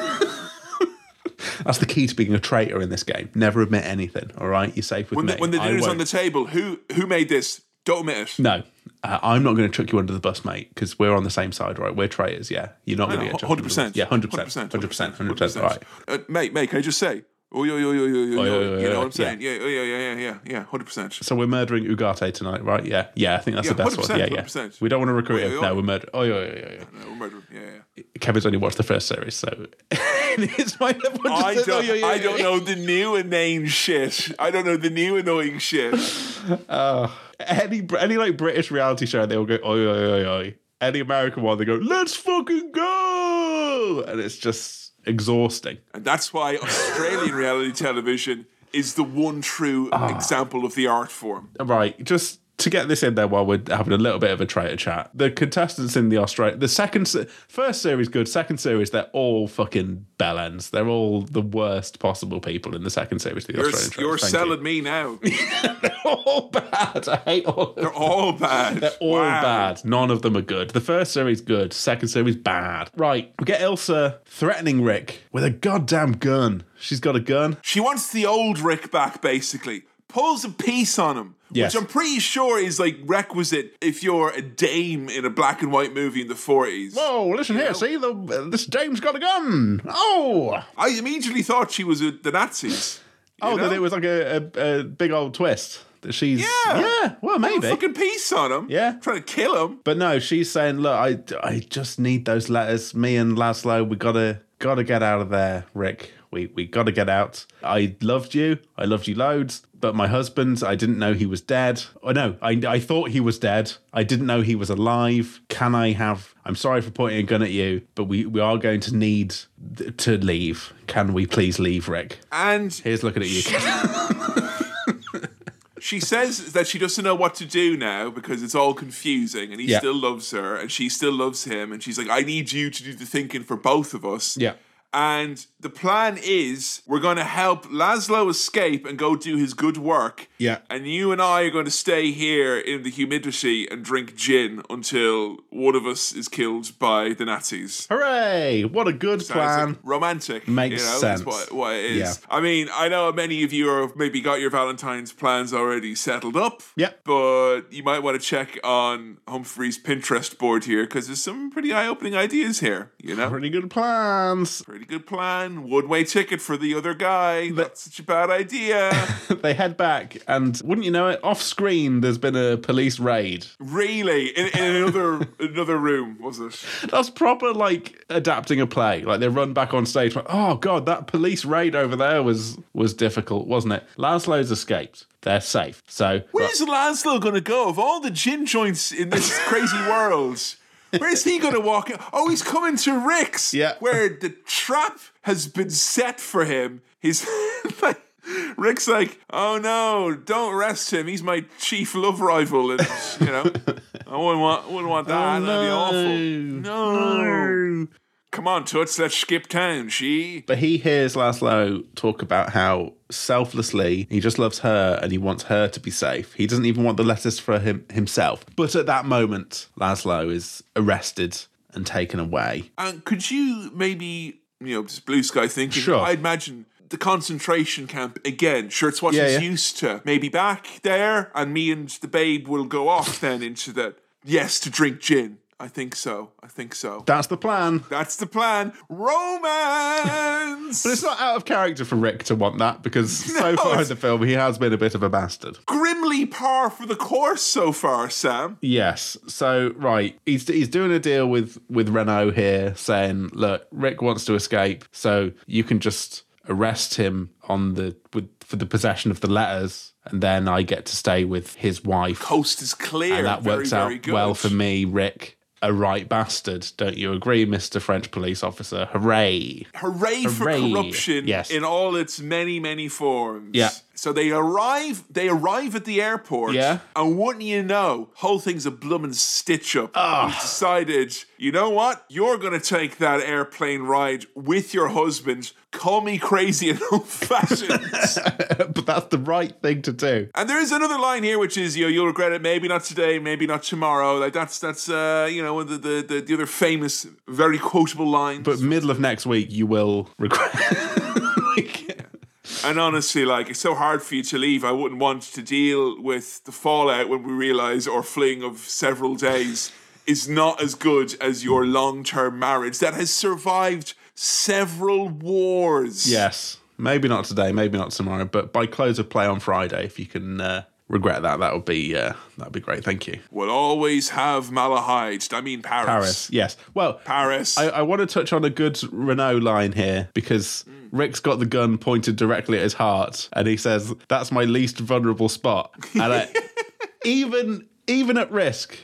that's the key to being a traitor in this game. Never admit anything. All right, you're safe with when, me. the, when the dinner's on the table, who who made this? Don't admit it. no, uh, I'm not going to chuck you under the bus, mate, because we're on the same side, right? We're traitors. Yeah, you're not going to get Hundred percent. Yeah, hundred percent, hundred percent, hundred percent. Right. Uh, mate, mate, can I just say? Oh, yo, yo, yo, yo, yo, Oh, yo. yeah, yeah, You know what I'm saying? Yeah, yeah, yeah, yeah, yeah, yeah. Hundred percent. So we're murdering Ugarte tonight, right? Yeah, yeah. I think that's Yeah, the best one. 100%, Yeah, yeah. 100%. We don't want to recruit Oh, him. yeah, No, yeah. we're murdering. Oh, yeah, yeah, yeah, yeah. No, we're murdering. Yeah, yeah. Kevin's only watched the first series, so it's my I don't, I don't know the new inane shit. I don't know the new annoying shit. any any like British reality show. They all go oi oi oi oi. Any American one, they go let's fucking go, and it's just exhausting. And that's why Australian reality television is the one true Ah. example of the art form. Right, just to get this in there while we're having a little bit of a traitor chat. The contestants in the Australia, the second, first series good, second series they're all fucking bellends. They're all the worst possible people in the second series. The You're, Australian you're Thank selling me now. They're all bad. I hate all. They're all bad. They're all Wow. bad. None of them are good. The first series good. Second series bad. Right. We get Ilsa threatening Rick with a goddamn gun. She's got a gun. She wants the old Rick back, basically. Pulls a piece on him, Yes. which I'm pretty sure is like requisite if you're a dame in a black and white movie in the 40s. Whoa! Listen here. See the uh, this dame's got a gun. Oh. I immediately thought she was with the Nazis. Oh, know? that it was like a, a, a big old twist. That she's Yeah. yeah. Well, maybe. fucking piece on him. Yeah. Trying to kill him. But no, she's saying, look, I, I just need those letters. Me and Laszlo, we gotta gotta get out of there, Rick. We we gotta get out. I loved you. I loved you loads. But my husband, I didn't know he was dead. Oh no, I I thought he was dead. I didn't know he was alive. Can I have I'm sorry for pointing a gun at you, but we, we are going to need th- to leave. Can we please leave, Rick? And Here's looking at you. she says that she doesn't know what to do now because it's all confusing and he Yeah. still loves her and she still loves him. And she's like, I need you to do the thinking for both of us. Yeah. And the plan is we're going to help Laszlo escape and go do his good work. Yeah. And you and I are going to stay here in the humidity and drink gin until one of us is killed by the Nazis. Hooray! What a good Sounds plan. like romantic. Makes you know, sense. That's what, what it is. Yeah. I mean, I know many of you have maybe got your Valentine's plans already settled up. Yep. But you might want to check on Humphrey's Pinterest board here because there's some pretty eye opening ideas here, you know? Pretty good plans. Pretty good plan. One way ticket for the other guy. That's such a bad idea. they head back, and wouldn't you know it, off screen, there's been a police raid. really? In, in another another room, was it? That's proper like adapting a play. Like they run back on stage, like, oh god, that police raid over there was was difficult, wasn't it? Laszlo's escaped. They're safe. So Where's Laszlo going to go? Of all the gin joints in this crazy world, where's he going to walk in? Oh, he's coming to Rick's, Yeah. where the trap has been set for him. He's like, Rick's like, oh no, don't arrest him. He's my chief love rival, and you know, I wouldn't want, wouldn't want that. Oh, That'd be awful. No. Come on, Toots, let's skip town, she. But he hears Laszlo talk about how selflessly he just loves her and he wants her to be safe. He doesn't even want the letters for him himself. But at that moment, Laszlo is arrested and taken away. And could you maybe, you know, just blue sky thinking? Sure. I imagine the concentration camp again. Sure, it's what Yeah, he's yeah. used to. Maybe back there, and me and the babe will go off then into the yes to drink gin. I think so. I think so. That's the plan. That's the plan. Romance. But it's not out of character for Rick to want that because so far in the film he has been a bit of a bastard. grimly par for the course so far, Sam. Yes. So right, he's he's doing a deal with with Renault here, saying, "Look, Rick wants to escape, so you can just arrest him on the with for the possession of the letters, and then I get to stay with his wife, Coast is clear. and that very, works out well for me, Rick." A right bastard, don't you agree, Mr. French police officer? Hooray! Hooray, for corruption Yes. in all its many, many forms. Yeah. So they arrive they arrive at the airport. Yeah. And wouldn't you know, whole thing's a bloomin' stitch up. Ah. We've decided, you know what? You're gonna take that airplane ride with your husband. Call me crazy and old fashioned. but that's the right thing to do. And there is another line here, which is, you know, you'll regret it. Maybe not today, maybe not tomorrow. Like that's that's uh, you know, one of the, the the other famous, very quotable lines. But middle of next week, you will regret. Like- And honestly, like it's so hard for you to leave. I wouldn't want to deal with the fallout when we realize our fling of several days is not as good as your long-term marriage that has survived several wars. Yes, maybe not today, maybe not tomorrow, but by close of play on Friday, if you can uh, regret that, that would be uh, that would be great. Thank you, We'll always have Malahide. I mean Paris. Paris. Yes. Well, Paris. I, I want to touch on a good Renault line here because Rick's got the gun pointed directly at his heart, and he says, "That's my least vulnerable spot." And I, even even at risk.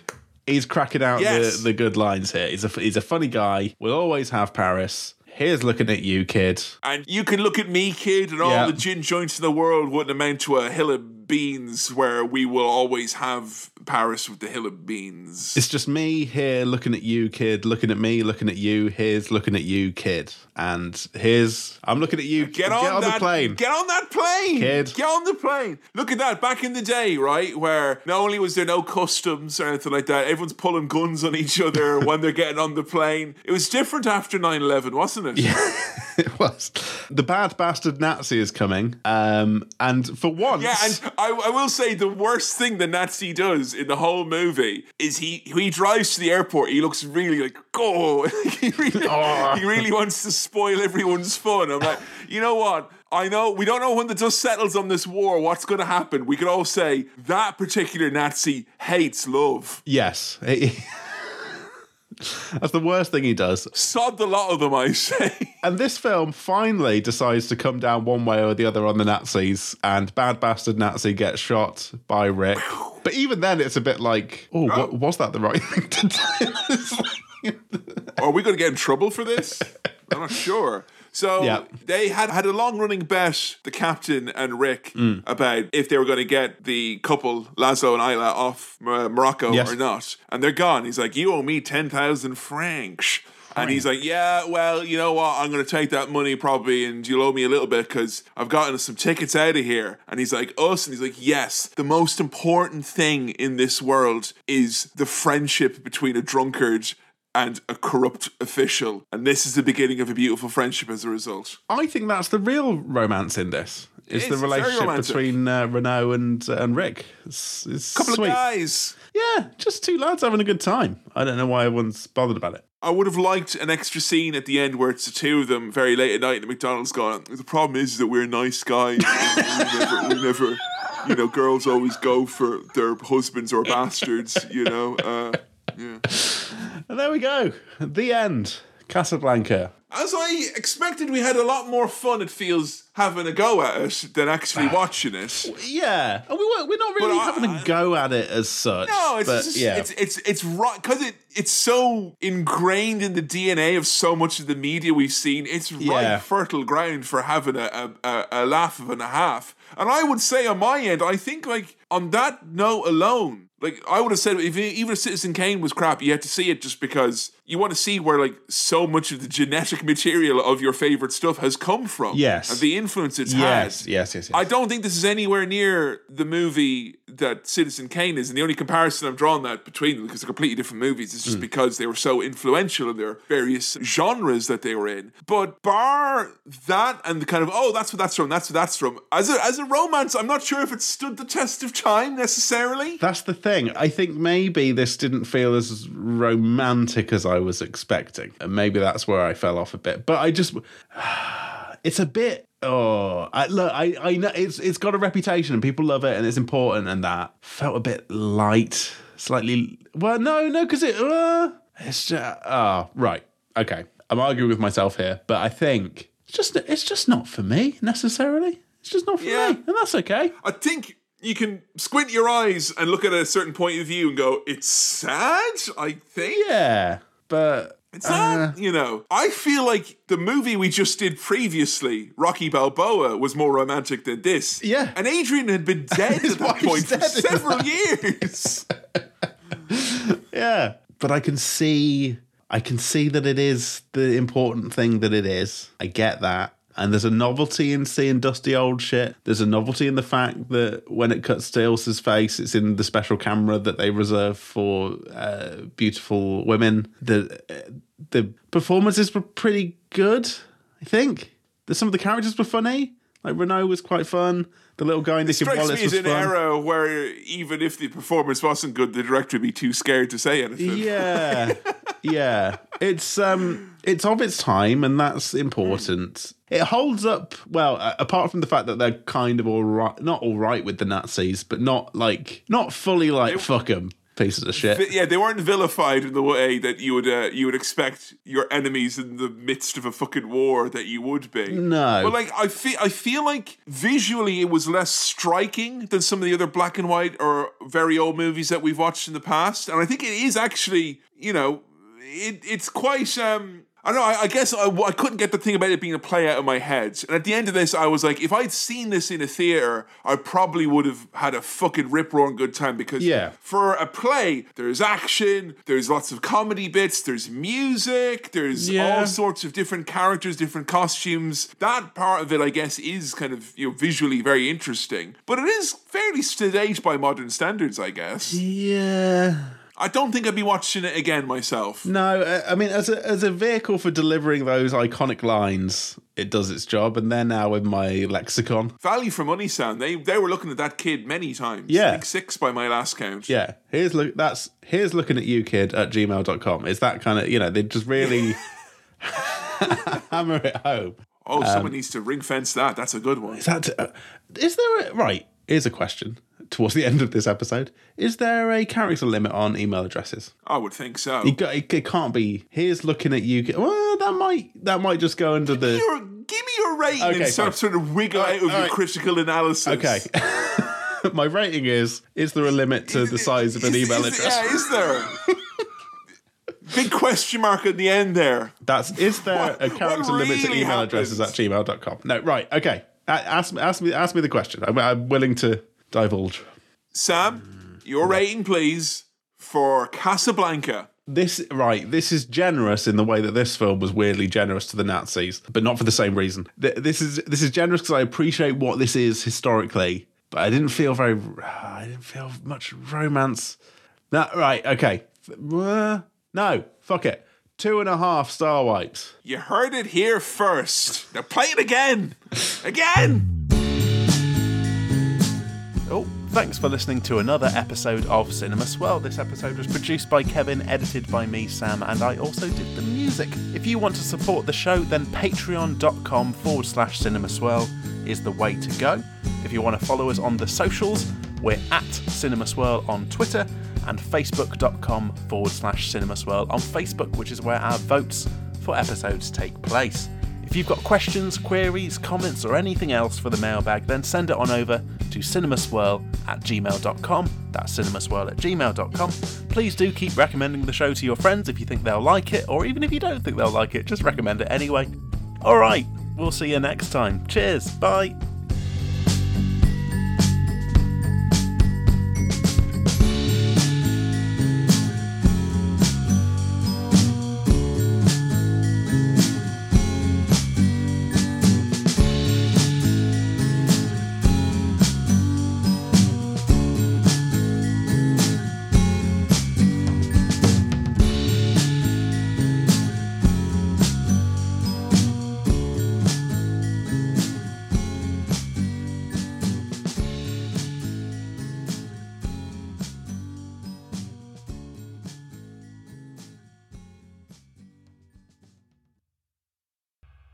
He's cracking out Yes. the, the good lines here. He's a he's a funny guy. We'll always have Paris. Here's looking at you, kid. and you can look at me, kid, and all the gin joints in the world wouldn't amount to a hill of beans where we will always have Paris with the hill of beans. It's just me here looking at you, kid, looking at me, looking at you. Here's looking at you, kid. And here's I'm looking at you. Get on, that the plane. Get on that plane, Kid. Get on the plane. Look at that. Back in the day, right, where not only was there no customs or anything like that, everyone's pulling guns on each other when they're getting on the plane. It was different after 9-11, wasn't it? Yeah. it was. The bad bastard Nazi is coming. Um, and for once, Yeah, and I, I will say the worst thing the Nazi does in the whole movie is he he drives to the airport. He looks really like oh, he really Oh. he really wants to spoil everyone's fun. I'm like, you know what? I know we don't know when the dust settles on this war. What's going to happen? We could all say that particular Nazi hates love. yes. That's the worst thing he does. Sod the lot of them, I say. And this film finally decides to come down one way or the other on the Nazis, and bad bastard Nazi gets shot by Rick. But even then, it's a bit like, oh, what, was that the right thing to do? Are we going to get in trouble for this? I'm not sure. So Yeah. they had had a long running bet, the captain and Rick, Mm. about if they were going to get the couple Laszlo and Ilsa off uh, Morocco Yes. or not, and they're gone. He's like, "You owe me ten thousand francs." And he's like, "Yeah, well, you know what? I'm going to take that money probably, and you'll owe me a little bit because I've gotten some tickets out of here." And he's like, "Us?" And he's like, "Yes. The most important thing in this world is the friendship between a drunkard." And a corrupt official, and this is the beginning of a beautiful friendship as a result. I think that's the real romance in this. Is is, the relationship between uh, Renault and uh, and Rick? It's, it's Couple sweet. of guys. Yeah, just two lads having a good time. I don't know why everyone's bothered about it. I would have liked an extra scene at the end where it's the two of them very late at night in the McDonald's going, the problem is that we're nice guys. we, never, we never, you know, girls always go for their husbands or bastards, you know. Uh, yeah. And there we go. The end. Casablanca. As I expected, we had a lot more fun, it feels, having a go at it than actually watching it. Yeah, and we weren't, we're not really I- having a go at it as such. No, it's but just, yeah, it's it's it's right because it it's so ingrained in the DNA of so much of the media we've seen. It's Yeah. right fertile ground for having a, a, a, a laugh of and a half. And I would say on my end, I think like on that note alone, like I would have said, if even if Citizen Kane was crap, you had to see it just because you want to see where like so much of the genetic material of your favorite stuff has come from. Yes. and the influence it's yes, had. yes, yes, yes. I don't think this is anywhere near the movie that Citizen Kane is, and the only comparison I'm drawing that between them because they're completely different movies is just hmm. because they were so influential in their various genres that they were in. But bar that and the kind of oh that's what that's from, that's what that's from. As a as a romance, I'm not sure if it stood the test of time necessarily. That's the thing. I think maybe this didn't feel as romantic as I was expecting. And maybe that's where I fell off a bit. But I just it's a bit oh I look I, I know it's it's got a reputation and people love it and it's important and that felt a bit light. Slightly well no, no, because it uh, it's just oh right. Okay. I'm arguing with myself here, but I think it's just it's just not for me necessarily. It's just not for Yeah. me. And that's okay. I think you can squint your eyes and look at a certain point of view and go, it's sad. I think. Yeah. But It's not, uh. you know. I feel like the movie we just did previously, Rocky Balboa, was more romantic than this. Yeah. And Adrian had been dead at that point for several years. Yeah, but I can see I can see that it is the important thing that it is. I get that. And there's a novelty in seeing dusty old shit. There's a novelty in the fact that when it cuts to Ilsa's face, it's in the special camera that they reserve for uh, beautiful women. The uh, the performances were pretty good. I think. Some of the characters were funny. Like Renault was quite fun. The little guy Nicky Strikes Wallace me as an fun. era where even if the performance wasn't good, the director would be too scared to say anything. Yeah, yeah. It's um, it's of its time, and that's important. It holds up well, uh, apart from the fact that they're kind of all right, not all right with the Nazis, but not like not fully like fuck 'em pieces of shit. Yeah, they weren't vilified in the way that you would uh, you would expect your enemies in the midst of a fucking war that you would be. No. but like I feel I feel like visually it was less striking than some of the other black and white or very old movies that we've watched in the past, and I think it is actually you know it it's quite um. I don't know. I, I guess I, I couldn't get the thing about it being a play out of my head. And at the end of this, I was like, if I'd seen this in a theater, I probably would have had a fucking rip roaring good time because Yeah. for a play, there's action, there's lots of comedy bits, there's music, there's Yeah. all sorts of different characters, different costumes. That part of it, I guess, is kind of you know visually very interesting, but it is fairly sedate by modern standards, I guess. Yeah. I don't think I'd be watching it again myself. No, I mean, as a as a vehicle for delivering those iconic lines, it does its job, and they're now in my lexicon. Value for money, sound. They they were looking at that kid many times. Yeah. Think six by my last count. Yeah, here's look. That's here's looking at you, kid, at gmail.com. It's that kind of you know they just really hammer it home. Oh, someone needs to ring fence that. That's a good one. Is that uh, is there a, right? Here's a question towards the end of this episode. Is there a character limit on email addresses? I would think so. Got, it, it can't be. Here's looking at you. Well, that might that might just go under the. Give me your rating Okay, and fine. sort of wiggle right, out of your right. critical analysis. Okay. My rating is: Is there a limit to the size of an Is- email is- address? Yeah, is there? Big question mark at the end there. That's is there What- a character what limit to really email addresses at gmail.com? No, right, okay. Ask, ask me ask me the question. I'm, I'm willing to divulge. Sam, your rating, please, for Casablanca. this right, this is generous in the way that this film was weirdly generous to the Nazis, but not for the same reason. Th- This is this is generous because I appreciate what this is historically, but I didn't feel very, I didn't feel much romance. No, right, okay, Uh, no, fuck it, two and a half star wipes. You heard it here first. Now play it again. Again. Thanks for listening to another episode of Cinema Swirl. This episode was produced by Kevin, edited by me, Sam, and I also did the music. If you want to support the show, then patreon.com forward slash cinema swirl is the way to go. If you want to follow us on the socials, we're at Cinema Swirl on Twitter and facebook.com forward slash Cinema Swirl on Facebook, which is where our votes for episodes take place. If you've got questions, queries, comments, or anything else for the mailbag, then send it on over to cinemaswirl at gmail.com. That's cinemaswirl at gmail.com. Please do keep recommending the show to your friends if you think they'll like it, or even if you don't think they'll like it, just recommend it anyway. Alright, we'll see you next time. Cheers, bye.